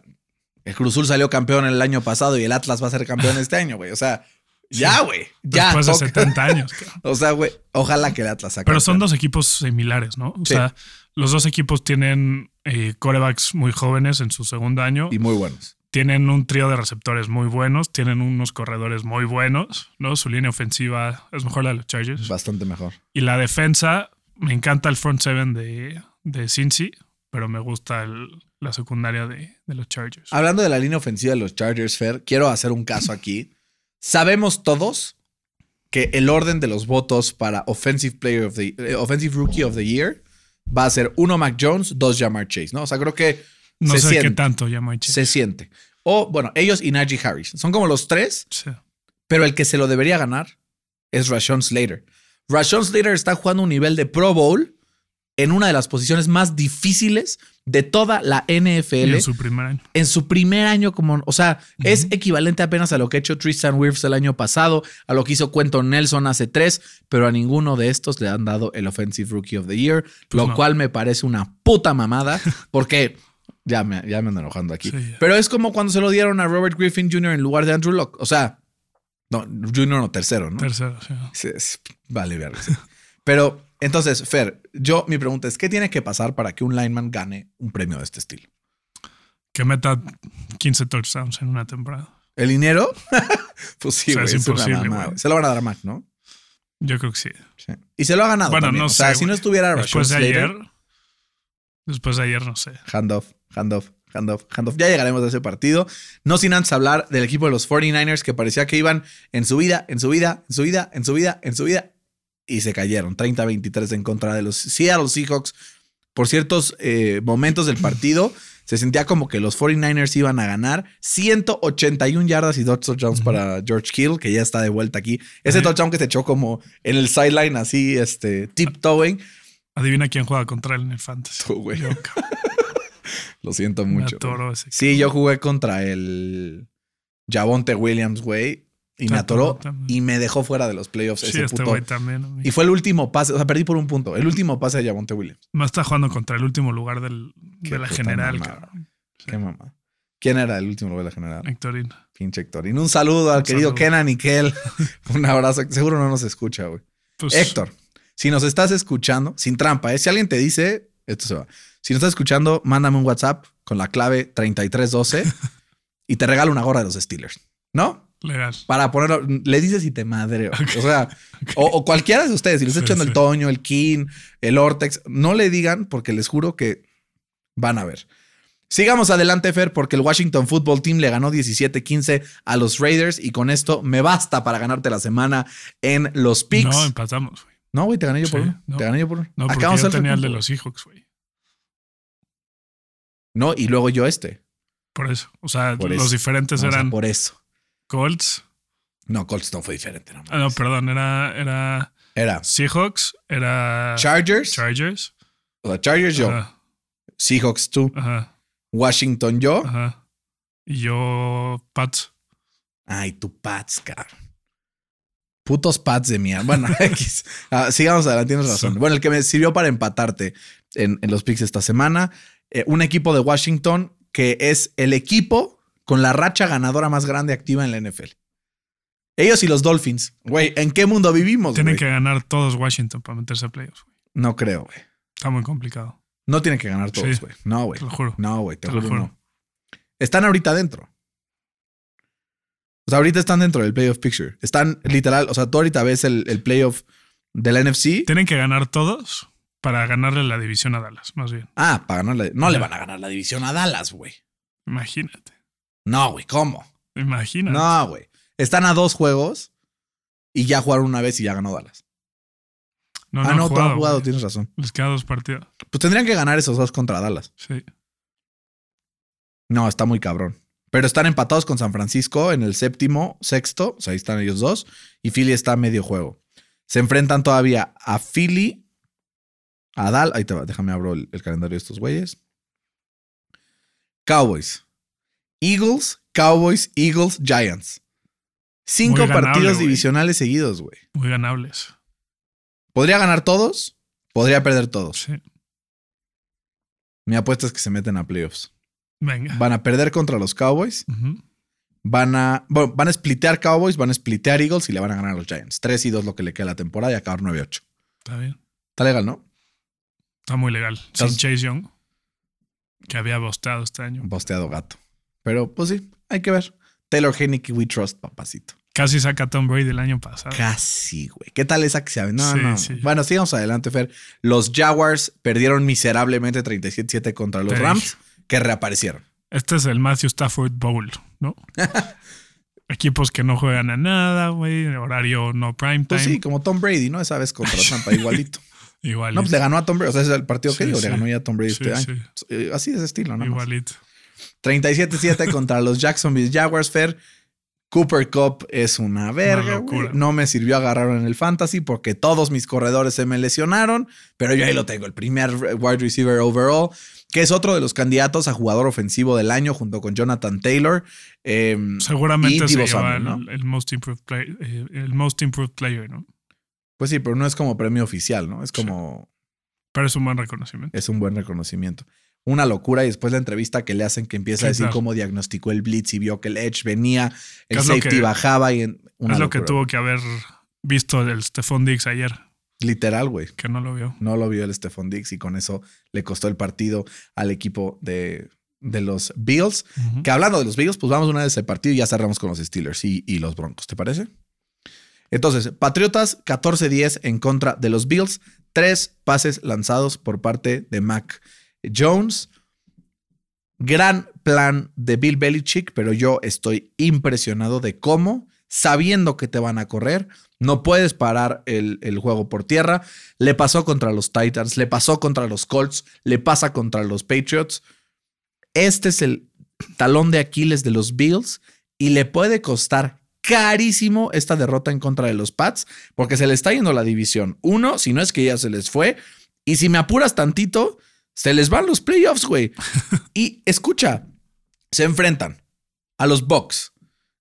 el Cruz Azul salió campeón el año pasado y el Atlas va a ser campeón este año, güey. O sea, ya, güey. Ya. Después de toca. 70 años. O sea, güey, ojalá que el Atlas saque. Pero son dos equipos similares, ¿no? O Sí. sea, los dos equipos tienen eh, corebacks muy jóvenes en su segundo año. Y muy buenos. Tienen un trío de receptores muy buenos. Tienen unos corredores muy buenos, ¿no? Su línea ofensiva es mejor la de los Chargers. Bastante mejor. Y la defensa, me encanta el front seven de, de Cincy, pero me gusta el- la secundaria de, de los Chargers. Hablando de la línea ofensiva de los Chargers, Fer, quiero hacer un caso aquí. Sabemos todos que el orden de los votos para Offensive Player of the eh, Offensive Rookie of the Year va a ser uno Mac Jones, dos Jamar Chase, ¿no? O sea, creo que no se sé siente. qué tanto Chase. se siente. O, bueno, ellos y Najee Harris. Son como los tres, Sí. pero el que se lo debería ganar es Rashawn Slater. Rashawn Slater está jugando un nivel de Pro Bowl en una de las posiciones más difíciles de toda la Y NFL en su primer año. en su primer año como, o sea, es equivalente apenas a lo que ha hecho Tristan Wirfs el año pasado, a lo que hizo Quentin Nelson hace tres, pero a ninguno de estos le han dado el Offensive Rookie of the Year, lo no. cual me parece una puta mamada, porque ya me, ya me ando enojando aquí. Sí, pero es como cuando se lo dieron a Robert Griffin Jr. en lugar de Andrew Locke, o sea, no, Junior no, tercero, ¿no? Tercero, sí. Vale, verga. Pero entonces, Fer, yo mi pregunta es, ¿qué tiene que pasar para que un lineman gane un premio de este estilo? Que meta 15 touchdowns en una temporada. ¿El dinero? pues sí, O sea, es imposible. Se lo van a dar a Mac, ¿no? Yo creo que sí. Sí. Y se lo ha ganado. Bueno, también. no o sea, sé, si no estuviera Después de Slater, ayer. Después de ayer, no sé. handoff, handoff, handoff, handoff. Ya llegaremos a ese partido. No sin antes hablar del equipo de los 49ers que parecía que iban en su vida, en su vida, en su vida, en su vida, en su vida. Y se cayeron. 30-23 en contra de los Seattle Seahawks. Por ciertos eh, momentos del partido, se sentía como que los 49ers iban a ganar 181 yardas y dos touchdowns para George Hill, que ya está de vuelta aquí. Ese touchdown que se echó como en el sideline, así, este, tiptoeing. Adivina quién juega contra él en el Fantasy. Tú, güey. Yo, Lo siento mucho. güey. atoró ese. Sí, yo jugué contra el Javonte Williams, güey, y me atoró y me dejó fuera de los playoffs Sí, ese este puto. güey también. Y fue el último pase, o sea, perdí por un punto. El último pase de Javonte Williams. Más está jugando contra el último lugar del, de la general, cabrón. Qué mamá. ¿Quién era el último lugar de la general? Héctorín. Pinche Héctor. Y un saludo al Un querido saludo. Kenan y Kel. un abrazo. Seguro no nos escucha, güey. Pues, Héctor, si nos estás escuchando, sin trampa, ¿eh? si alguien te dice, esto se va. Si nos estás escuchando, mándame un WhatsApp con la clave 3312 y te regalo una gorra de los Steelers. ¿No? Legal. Para ponerlo, le dices y te madreo. O sea, o, o cualquiera de ustedes, si les Sí, echando el. Toño, el King, el Ortex, no le digan porque les juro que van a ver. Sigamos adelante, Fer, porque el Washington Football Team le ganó 17-15 a los Raiders y con esto me basta para ganarte la semana en los picks. No, empatamos, güey. No, güey, te gané yo por Sí, uno. no. Te gané yo por uno. No, porque Acabamos yo tenía el de los Seahawks, güey. No, y luego yo este. Por eso. O sea, Por los eso. diferentes O sea, eran por eso. Colts. No, Colts no fue diferente. No, Ah, no, perdón. Era, era Era Seahawks. Era Chargers. Chargers. o sea, Chargers yo. Ajá, Seahawks tú. ajá, Washington yo. ajá. Y yo, Pats. Ay, tu Pats, cabrón. Putos Pats de mierda. Bueno, X. Ah, sigamos adelante, tienes razón. Sí. Bueno, el que me sirvió para empatarte en, en los picks esta semana eh, un equipo de Washington que es el equipo con la racha ganadora más grande activa en la NFL. Ellos y los Dolphins. Güey, ¿en qué mundo vivimos? Tienen que ganar todos Washington para meterse a playoffs. güey. No creo, güey. Está muy complicado. No tienen que ganar todos, Sí. güey. No, güey. Te lo juro. No, güey, te, Te lo juro, juro. no. Están ahorita dentro. O sea, ahorita están dentro del playoff picture. Están literal, o sea, tú ahorita ves el, el playoff de la NFC. Tienen que ganar todos para ganarle la división a Dallas, más bien. Ah, para ganarle. No le van a ganar la división a Dallas, güey. Imagínate. No, güey, ¿cómo? Imagínate. No, güey. Están a dos juegos y ya jugaron una vez y ya ganó Dallas. no, ah, no, has jugado, güey. tienes razón. Les queda dos partidos. Pues tendrían que ganar esos dos contra Dallas. Sí. No, está muy cabrón. Pero están empatados con San Francisco en el séptimo, sexto. O sea, ahí están ellos dos. Y Philly está a medio juego. Se enfrentan todavía a Philly, a Dal. Ahí te va, déjame abro el, el calendario de estos güeyes. Cowboys, Eagles, Cowboys, Eagles, Giants. Cinco ganable, partidos divisionales seguidos, güey. Muy ganables. Podría ganar todos, podría perder todos. Sí. Mi apuesta es que se meten a playoffs. Venga. Van a perder contra los Cowboys. Van a, bueno, van a splitear Cowboys, van a splitear Eagles y le van a ganar a los Giants. 3 y 2 lo que le queda a la temporada y acabar 9-8. Está bien. Está legal, ¿no? Está muy legal. Sin Chase Young, que había bosteado este año. Un posteado gato. Pero pues sí, hay que ver. Taylor Heineke, we trust, papacito. Casi saca a Tom Brady el año pasado. Casi, güey. ¿Qué tal esa que se No, Sí, no. sí. Bueno, sigamos adelante, Fer. Los Jaguars perdieron miserablemente 37-7 contra los Rams, que reaparecieron. Este es el Matthew Stafford Bowl, ¿no? Equipos que no juegan a nada, güey. Horario no prime time. Pues sí, como Tom Brady, ¿no? Esa vez contra Tampa, igualito. Igual. No, pues le ganó a Tom Brady. O sea, ese es el partido que Sí, digo. sí. Le ganó ya a Tom Brady Sí, este año. sí. Eh, Así de ese estilo, ¿no? Igualito. 37-7 contra los Jacksonville Jaguars, Fer. Cooper Cup es una verga. Una. No me sirvió agarrarlo en el fantasy porque todos mis corredores se me lesionaron, pero yo ahí lo tengo, el primer wide receiver overall, que es otro de los candidatos a jugador ofensivo del año junto con Jonathan Taylor. Eh, Seguramente y se lleva Samuel, el, ¿no? el most improved play- eh, el most improved player, ¿no? pues sí, pero no es como premio oficial, ¿no? Es como, Pero es un buen reconocimiento. es un buen reconocimiento. Una locura y después la entrevista que le hacen que empieza Sí, a decir claro. cómo diagnosticó el blitz y vio que el edge venía, el safety que- bajaba y en- una es lo que tuvo que haber visto el Stephon Diggs ayer, Literal, güey. que no lo vio. No lo vio el Stephon Dix y con eso le costó el partido al equipo de, de los Bills. Que hablando de los Bills, pues vamos una vez ese partido y ya cerramos con los Steelers y, y los Broncos, ¿te parece? Entonces, Patriotas 14-10 en contra de los Bills. Tres pases lanzados por parte de Mac Jones. Gran plan de Bill Belichick, pero yo estoy impresionado de cómo, sabiendo que te van a correr, no puedes parar el, el juego por tierra. Le pasó contra los Titans, le pasó contra los Colts, le pasa contra los Patriots. Este es el talón de Aquiles de los Bills y le puede costar carísimo esta derrota en contra de los Pats porque se le está yendo la división. Uno, si no es que ya se les fue. Y si me apuras tantito, se les van los playoffs, güey. y escucha, se enfrentan a los Bucks.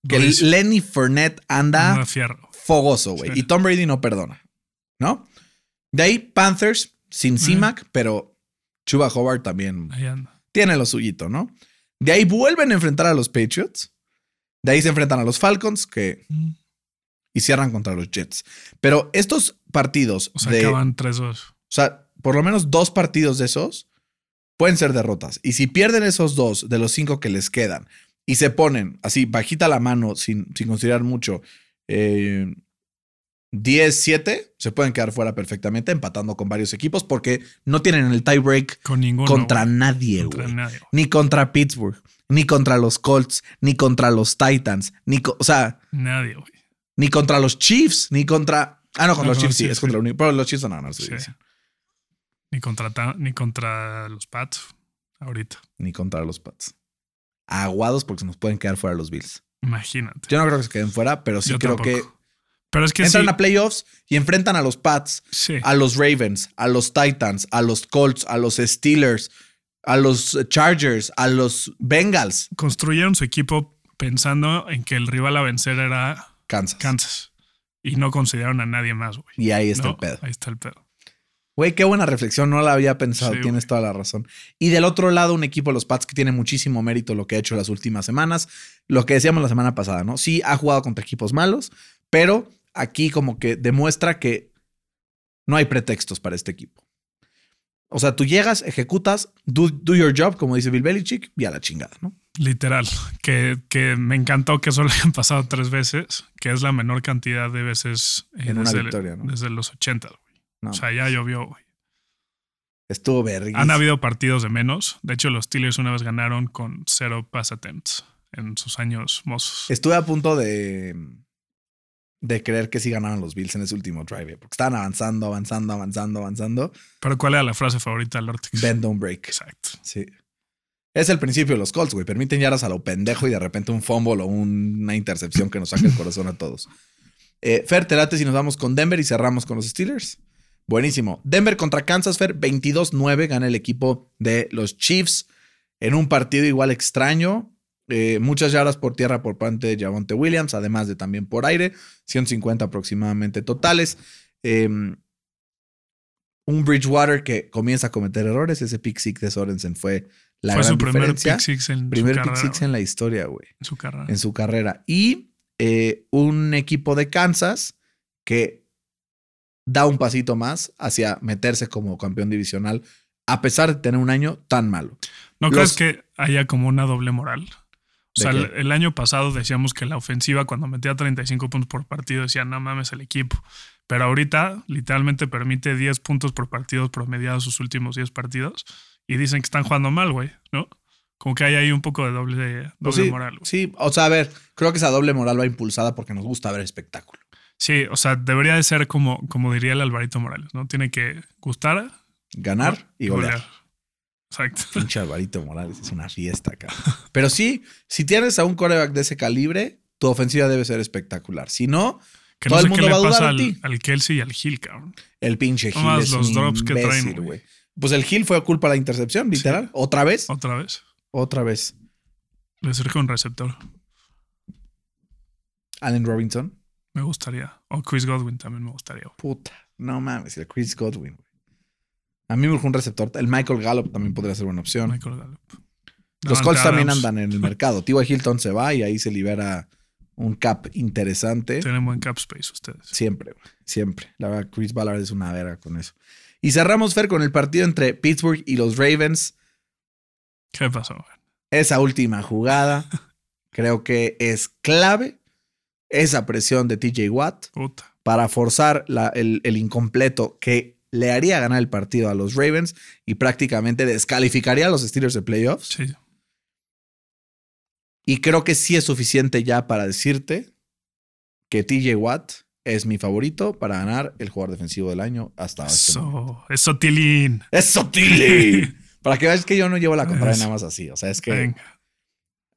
Que. Lenny Fournette anda fogoso, güey. Sí. Y Tom Brady no perdona, ¿no? De ahí Panthers sin CMAC, pero Chuba Howard también tiene lo suyito, ¿no? De ahí vuelven a enfrentar a los Patriots. De ahí se enfrentan a los Falcons, que y cierran contra los Jets. Pero estos partidos, O sea, de, o acaban 3-2. sea, por lo menos dos partidos de esos pueden ser derrotas. Y si pierden esos dos de los cinco que les quedan y se ponen así, bajita la mano, sin, sin considerar mucho, eh, 10-7, se pueden quedar fuera perfectamente, empatando con varios equipos, porque no tienen el tiebreak Con ninguno. contra nadie, Contra. Ni contra Pittsburgh, ni contra los Colts, ni contra los Titans, ni, o sea, Nadie, güey. ni contra los Chiefs, ni contra. Ah, no, contra No, los no, Chiefs sí, sí, es sí. contra el. Pero los Chiefs ganar su Sí. Ni contra, ni contra los Pats. Ahorita. Ni contra los Pats. Aguados porque se nos pueden quedar fuera los Bills. Imagínate. Yo no creo que se queden fuera, pero sí Yo creo tampoco. que Pero es que entran sí. a playoffs y enfrentan a los Pats, sí. a los Ravens, a los Titans, a los Colts, a los Steelers, a los Chargers, a los Bengals. Construyeron su equipo pensando en que el rival a vencer era Kansas. Kansas. Y no consideraron a nadie más, güey. Y ahí está ¿No? el pedo. Ahí está el pedo. Güey, qué buena reflexión, no la había pensado, Sí, tienes toda la razón. Y del otro lado, un equipo, los Pats, que tiene muchísimo mérito lo que ha hecho las últimas semanas. Lo que decíamos la semana pasada, ¿no? Sí, ha jugado contra equipos malos, pero aquí como que demuestra que no hay pretextos para este equipo. O sea, tú llegas, ejecutas, do, do your job, como dice Bill Belichick, y a la chingada, ¿no? Literal. Que, que me encantó que solo hayan pasado tres veces, que es la menor cantidad de veces eh, En una victoria, ¿no? desde los 80. No, O sea, ya llovió, güey. estuvo verguísima. Han habido partidos de menos. De hecho, los Steelers una vez ganaron con cero pass attempts en sus años mozos. Estuve a punto de, de creer que sí ganaban los Bills en ese último drive, porque estaban avanzando, avanzando, avanzando, avanzando. Pero ¿cuál era la frase favorita del Ortex? Bend, don't break. Exacto. Sí. Es el principio de los Colts, güey. Permiten yardas a lo pendejo y de repente un fumble o una intercepción que nos saque el corazón a todos. Eh, Fer, te late si nos vamos con Denver y cerramos con los Steelers. Buenísimo. Denver contra Kansas, Fer, 22-9 gana el equipo de los Chiefs en un partido igual extraño. Eh, muchas yardas por tierra por parte de Javonte Williams, además de también por aire, 150 aproximadamente totales. Eh, un Bridgewater que comienza a cometer errores. Ese pick six de Sorensen fue la Fue gran su primer diferencia. pick six en primer su pick carrera. six en la historia, güey, En su carrera. en su carrera. Y eh, un equipo de Kansas que da un pasito más hacia meterse como campeón divisional, a pesar de tener un año tan malo. ¿No los- crees que haya como una doble moral? O ¿De sea, el, el año pasado decíamos que la ofensiva cuando metía 35 puntos por partido decía, no mames el equipo. Pero ahorita literalmente permite 10 puntos por partido promediados sus últimos 10 partidos y dicen que están jugando mal, güey, ¿no? Como que hay ahí un poco de doble, doble Pues sí, moral. sí, o sea, a ver, creo que esa doble moral va impulsada porque nos gusta ver espectáculo. Sí, o sea, debería de ser como, como diría el Alvarito Morales, ¿no? Tiene que gustar Ganar y golear. Exacto. Pinche Alvarito Morales, es una fiesta, cabrón. Pero sí, si tienes a un coreback de ese calibre, tu ofensiva debe ser espectacular. Si no, Que Todo no el sé qué mundo le va a dudar al, ti. al Kelsey y al Gil, cabrón. el pinche Nomás es los un drops que traen, güey. Pues el Gil fue culpa de la intercepción, literal. ¿Otra vez? Otra vez. Otra vez. Le surge un receptor. Allen Robinson. Me gustaría. O Chris Godwin también me gustaría. güey. Puta. No mames, el Chris Godwin. güey. A mí me urge un receptor. El Michael Gallup también podría ser buena opción. Michael Gallup. Los Colts también andan en el mercado. T.Y. Hilton se va y ahí se libera un cap interesante. Tienen buen cap space ustedes. Siempre, güey. Siempre. La verdad, Chris Ballard es una verga con eso. Y cerramos, Fer, con el partido entre Pittsburgh y los Ravens. ¿Qué pasó? Esa última jugada creo que es clave. Esa presión de TJ Watt Puta. para forzar la- el, el incompleto que le haría ganar el partido a los Ravens y prácticamente descalificaría a los Steelers de playoffs. Sí. Y creo que sí es suficiente ya para decirte que TJ Watt es mi favorito para ganar el jugador defensivo del año hasta este momento. Eso. Eso, Tilín. ¡Eso, Tilly! para que veas que yo no llevo la contraria Eso. nada más así. O sea, es que, Venga.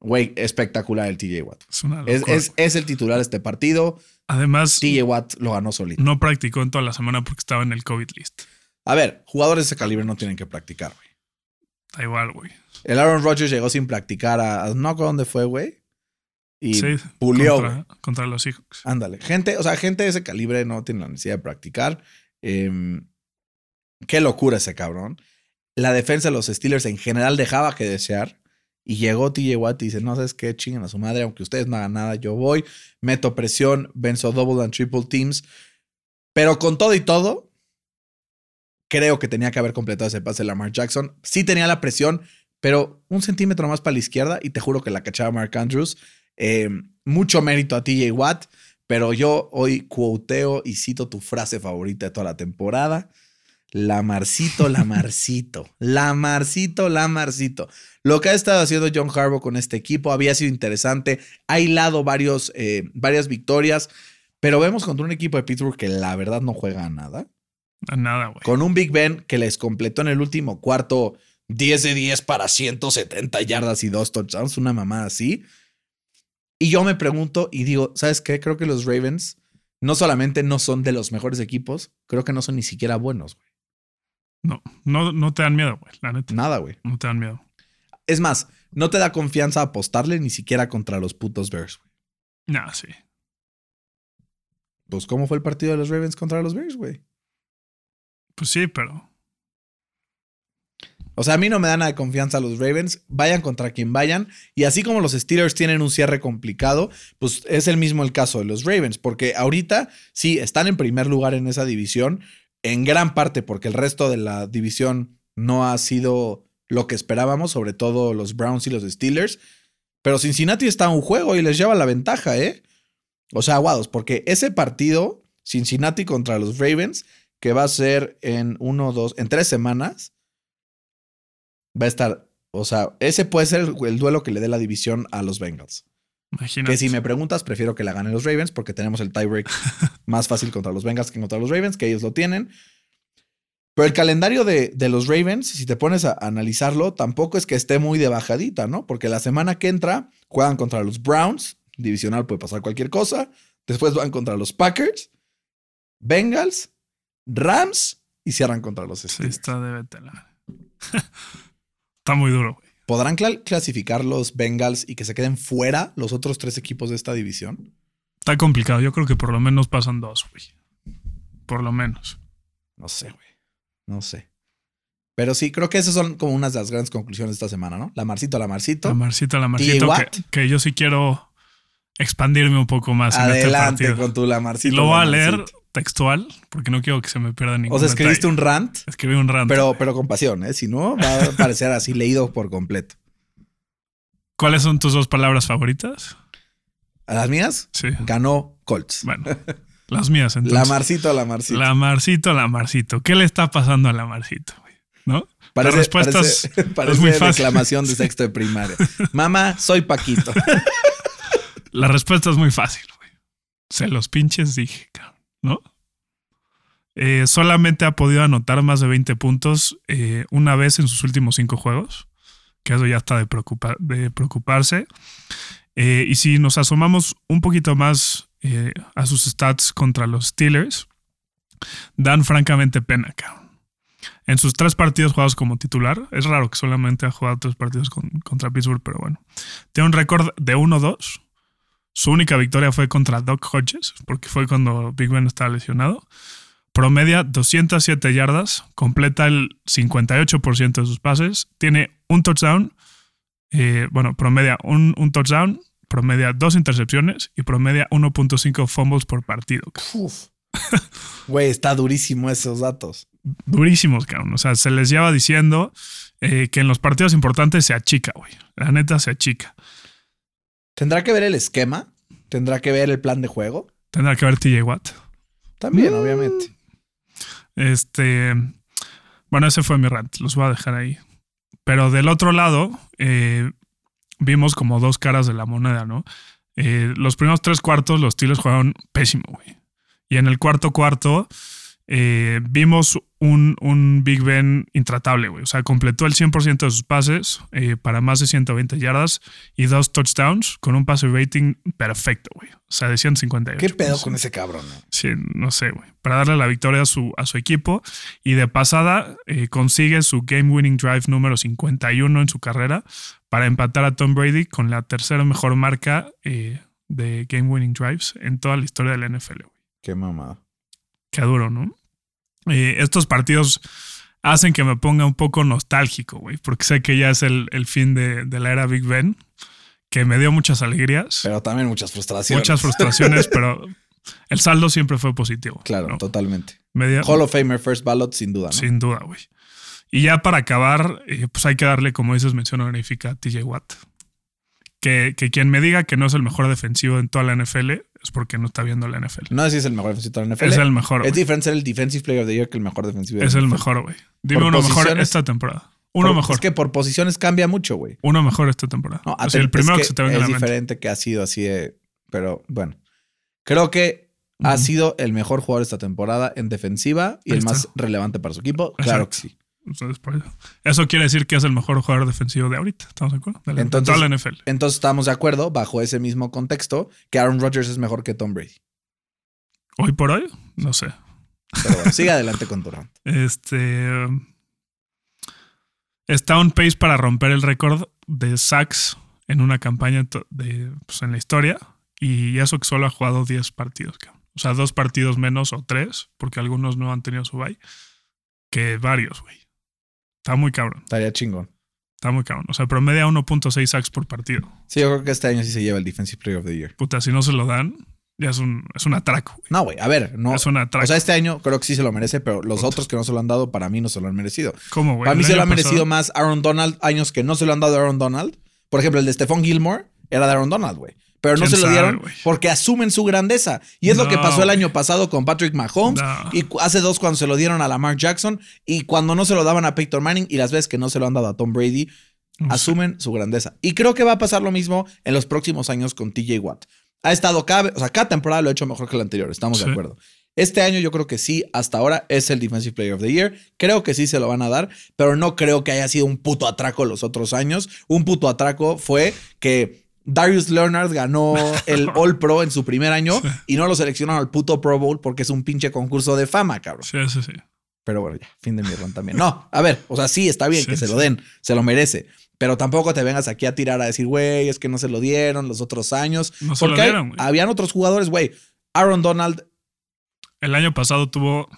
Güey, espectacular el TJ Watt. Es una Es, locura. es- es el titular de este partido. Además, TJ Watt lo ganó solito. no practicó en toda la semana porque estaba en el COVID list. A ver, jugadores de ese calibre no tienen que practicar, güey. Da igual, güey. El Aaron Rodgers llegó sin practicar a. a- No, ¿a dónde fue, güey? Y Sí, pulió, contra los Seahawks. Ándale. Gente, o sea, gente de ese calibre no tiene la necesidad de practicar. Em, qué locura ese cabrón. La defensa de los Steelers en general dejaba que desear. Y llegó TJ Watt y dice: No sabes qué, chinguen a su madre, aunque ustedes no hagan nada, yo voy, meto presión, venzo double and triple teams. Pero con todo y todo, creo que tenía que haber completado ese pase Lamar Jackson. Sí tenía la presión, pero un centímetro más para la izquierda y te juro que la cachaba Mark Andrews. Eh, mucho mérito a TJ Watt, pero yo hoy quoteo y cito tu frase favorita de toda la temporada. La Marcito, la Marcito, la Marcito, la Marcito. Lo que ha estado haciendo John Harbaugh con este equipo había sido interesante. Ha hilado varios, eh, varias victorias, pero vemos contra un equipo de Pittsburgh que la verdad no juega a nada. A Nada, güey. Con un Big Ben que les completó en el último cuarto 10 de 10 para 170 yardas y dos touchdowns, una mamada así. Y yo me pregunto y digo, ¿sabes qué? Creo que los Ravens no solamente no son de los mejores equipos, creo que no son ni siquiera buenos, güey. No, no, no te dan miedo, güey. La neta. Nada, güey. No te dan miedo. Es más, no te da confianza apostarle ni siquiera contra los putos Bears, güey. Nah, sí. Pues, ¿cómo fue el partido de los Ravens contra los Bears, güey? Pues sí, pero. O sea, a mí no me da nada de confianza los Ravens. Vayan contra quien vayan. Y así como los Steelers tienen un cierre complicado, pues es el mismo el caso de los Ravens. Porque ahorita sí están en primer lugar en esa división. En gran parte porque el resto de la división no ha sido lo que esperábamos, sobre todo los Browns y los Steelers. Pero Cincinnati está a un juego y les lleva la ventaja, ¿eh? O sea, aguados, porque ese partido, Cincinnati contra los Ravens, que va a ser en uno, dos, en tres semanas, va a estar, o sea, ese puede ser el, el duelo que le dé la división a los Bengals. Imagínate. Que si me preguntas, prefiero que la ganen los Ravens porque tenemos el tiebreak más fácil contra los Bengals que contra los Ravens, que ellos lo tienen. Pero el calendario de, de, los Ravens, si te pones a analizarlo, tampoco es que esté muy de bajadita, ¿no? Porque la semana que entra juegan contra los Browns, divisional puede pasar cualquier cosa. Después van contra los Packers, Bengals, Rams y cierran contra los Steelers. Sí, está de está muy duro, güey. ¿Podrán cl clasificar los Bengals y que se queden fuera los otros tres equipos de esta división? Está complicado. Yo creo que por lo menos pasan dos, güey. Por lo menos. No sé, güey. No sé. Pero sí, creo que esas son como unas de las grandes conclusiones de esta semana, ¿no? La Marcito, la Marcito. La Marcito, la Marcito. Que, que, yo sí quiero expandirme un poco más Adelante en este partido. con tu la Marcito. Lo voy a leer textual porque no quiero que se me pierda ningún O sea, escribiste detalle. un rant, Escribí un rant. pero, pero con pasión, ¿eh? Si no, va a parecer así leído por completo. ¿Cuáles son tus dos palabras favoritas? ¿A las mías? Sí. Ganó Colts. Bueno, las mías entonces. la Marcito, la Marcito. La Marcito, la Marcito. ¿Qué le está pasando a la Marcito? güey? ¿No? Parece, la respuesta parece, es- parece es muy fácil. reclamación de sexto de primaria. Mamá, soy Paquito. La respuesta es muy fácil, güey. Se los pinches dije, cabrón, ¿no? Eh, solamente ha podido anotar más de 20 puntos eh, una vez en sus últimos cinco juegos, que eso ya está de, preocupa- de preocuparse. Eh, y si nos asomamos un poquito más a sus stats contra los Steelers, dan francamente pena, cabrón. En sus tres partidos jugados como titular, es raro que solamente ha jugado tres partidos con- contra Pittsburgh, pero bueno, tiene un récord de 1-2. Su única victoria fue contra Doc Hodges, porque fue cuando Big Ben estaba lesionado. Promedia 207 yardas, completa el 58% de sus pases, tiene un touchdown, eh, bueno, promedia un, un touchdown, promedia dos intercepciones y promedia 1.5 fumbles por partido. Uf. Güey, está durísimo esos datos. Durísimos, cabrón. O sea, se les lleva diciendo eh, que en los partidos importantes se achica, güey. La neta se achica. ¿Tendrá que ver el esquema? ¿Tendrá que ver el plan de juego? Tendrá que ver TJ Watt. También, Mm. obviamente. Este. Bueno, ese fue mi rant. Los voy a dejar ahí. Pero del otro lado, eh, vimos como dos caras de la moneda, ¿no? Eh, los primeros tres cuartos, los Steelers jugaron pésimo, güey. Y en el cuarto cuarto, eh, vimos un, un Big Ben intratable, güey. O sea, completó el 100% de sus pases eh, para más de 120 yardas y dos touchdowns con un pase rating perfecto, güey. O sea, de 158. ¿Qué pedo con ese cabrón? no? Sí, no sé, güey. Para darle la victoria a su, a su equipo. Y de pasada eh, consigue su game winning drive número 51 en su carrera para empatar a Tom Brady con la tercera mejor marca eh, de game winning drives en toda la historia de la NFL, güey. Qué mamada. Qué duro, ¿no? Eh, estos partidos hacen que me ponga un poco nostálgico, güey, porque sé que ya es el, el fin de, de la era Big Ben, que me dio muchas alegrías, Pero también muchas frustraciones. muchas frustraciones, pero el saldo siempre fue positivo. Claro, ¿no? totalmente. Me dio- Hall of Famer First Ballot, sin duda. ¿no? Sin duda, güey. Y ya para acabar, eh, pues hay que darle, como dices, mención honorífica a TJ Watt. Que, que quien me diga que no es el mejor defensivo en toda la NFL es porque no está viendo la NFL. No si es el mejor defensivo de la NFL. Es el mejor. Es diferente ser el Defensive Player of the Year que el mejor defensivo. de Es el mejor, güey. Dime Por uno mejor esta temporada. Uno Por- mejor. Es que por posiciones cambia mucho, güey. Uno mejor esta temporada. No, o sea, es el primero que, que se te venga a es la mente. diferente que ha sido así de. Pero bueno. Creo que ha sido el mejor jugador esta temporada en defensiva y Ahí el más relevante para su equipo. Claro que sí. Eso. Quiere decir que es el mejor jugador defensivo de ahorita. ¿Estamos de acuerdo? De la, Entonces- toda la NFL. Entonces estamos de acuerdo, bajo ese mismo contexto, que Aaron Rodgers es mejor que Tom Brady. Hoy por hoy, no sé. Pero bueno, sigue adelante con tu rant. Este. Está on pace para romper el récord de sacks en una campaña de, pues, en la historia. Y eso que solo ha jugado 10 partidos. O sea, dos partidos menos o tres, porque algunos no han tenido su bye. que varios, güey. Está muy cabrón. Estaría chingón. Está muy cabrón. O sea, promedia 1.6 sacks por partido. Sí, yo creo que este año sí se lleva el Defensive Player of the Year. Puta, si no se lo dan, ya es un, es un atraco. güey. No, güey, a ver, no. Es un atraco. O sea, este año creo que sí se lo merece, pero los otros que no se lo han dado, para mí no se lo han merecido. ¿Cómo, güey? para mí se lo ha merecido más Aaron Donald, años que no se lo han dado a Aaron Donald. Por ejemplo, el de Stephon Gilmore era de Aaron Donald, güey. Pero no ¿Quién se lo dieron porque asumen su grandeza. Y es lo que pasó el año pasado con Patrick Mahomes. No. Y hace dos cuando se lo dieron a Lamar Jackson. Y cuando no se lo daban a Peyton Manning. Y las veces que no se lo han dado a Tom Brady. No sé. asumen su grandeza. Y creo que va a pasar lo mismo en los próximos años con TJ Watt. Ha estado cada, o sea, cada temporada lo ha hecho mejor que la anterior, estamos de acuerdo. Este año yo creo que sí, hasta ahora es el Defensive Player of the Year. Creo que sí se lo van a dar, pero no creo que haya sido un puto atraco los otros años. Un puto atraco fue que Darius Leonard ganó el All Pro en su primer año y no lo seleccionaron al puto Pro Bowl porque es un pinche concurso de fama, cabrón. Sí, sí, sí. Pero bueno, ya, fin de mi run también. No, a ver, o sea, sí, está bien Sí, que se sí. lo den, se lo merece. Pero tampoco te vengas aquí a tirar a decir, güey, es que no se lo dieron los otros años. No se lo porque hay- dieron, güey. habían otros jugadores, güey. Aaron Donald, El año pasado tuvo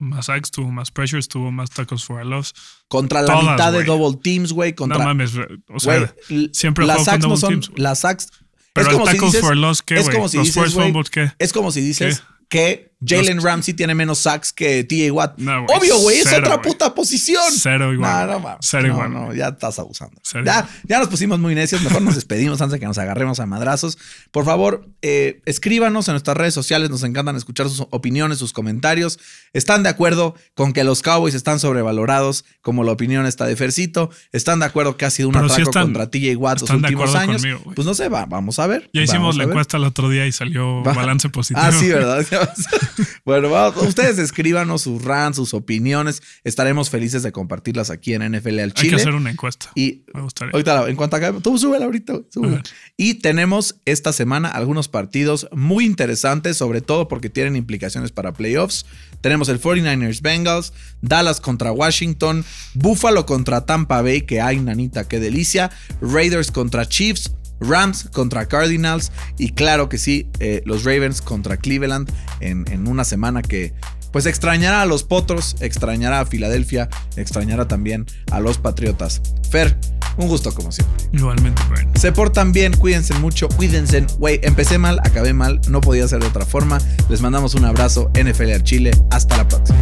más sacks, tuvo más pressures, tuvo más tackles for a loss. contra la Todas, mitad de double teams, güey. Contra, no mames, o sea, siempre las con no double son. teams. Las sacks. pero es como si tackles dices. for a loss, ¿qué, es güey? como si Los dices, forced güey, fumbles, ¿qué? Es como si dices que Jalen Los- Ramsey tiene menos sacks que TJ Watt. No, güey, Obvio, güey, es cero, otra puta posición. Cero igual. No, no, mames. Cero no, igual. no, ya estás abusando. Cero Ya, igual. ya nos pusimos muy necios. Mejor nos despedimos antes de que nos agarremos a madrazos. Por favor, eh, escríbanos en nuestras redes sociales. Nos encantan escuchar sus opiniones, sus comentarios. ¿Están de acuerdo con que los Cowboys están sobrevalorados, como la opinión está de Fercito? ¿Están de acuerdo que ha sido un Pero atraco están- contra TJ Watt los están de últimos acuerdo años? conmigo, pues no sé, va- vamos a ver. Ya hicimos la encuesta el otro día y salió Va. balance positivo. Ah, sí, ¿verdad? bueno, vamos, ustedes escríbanos sus rants, sus opiniones. Estaremos felices de compartirlas aquí en NFL al Hay que Chile. hacer una encuesta. Y Me gustaría. ahorita, en cuanto acabe, tú súbela ahorita. súbela. Y tenemos esta semana algunos partidos muy interesantes, sobre todo porque tienen implicaciones para playoffs. Tenemos el 49ers Bengals, Dallas contra Washington, Buffalo contra Tampa Bay, que hay nanita, qué delicia, Raiders contra Chiefs. Rams contra Cardinals y claro que sí, eh, los Ravens contra Cleveland en, en una semana que pues extrañará a los Potros, extrañará a Filadelfia, extrañará también a los Patriotas. Fer, un gusto como siempre. Igualmente, Brian. Se portan bien, cuídense mucho, cuídense. Güey, empecé mal, acabé mal, no podía ser de otra forma. Les mandamos un abrazo, NFL al Chile. Hasta la próxima.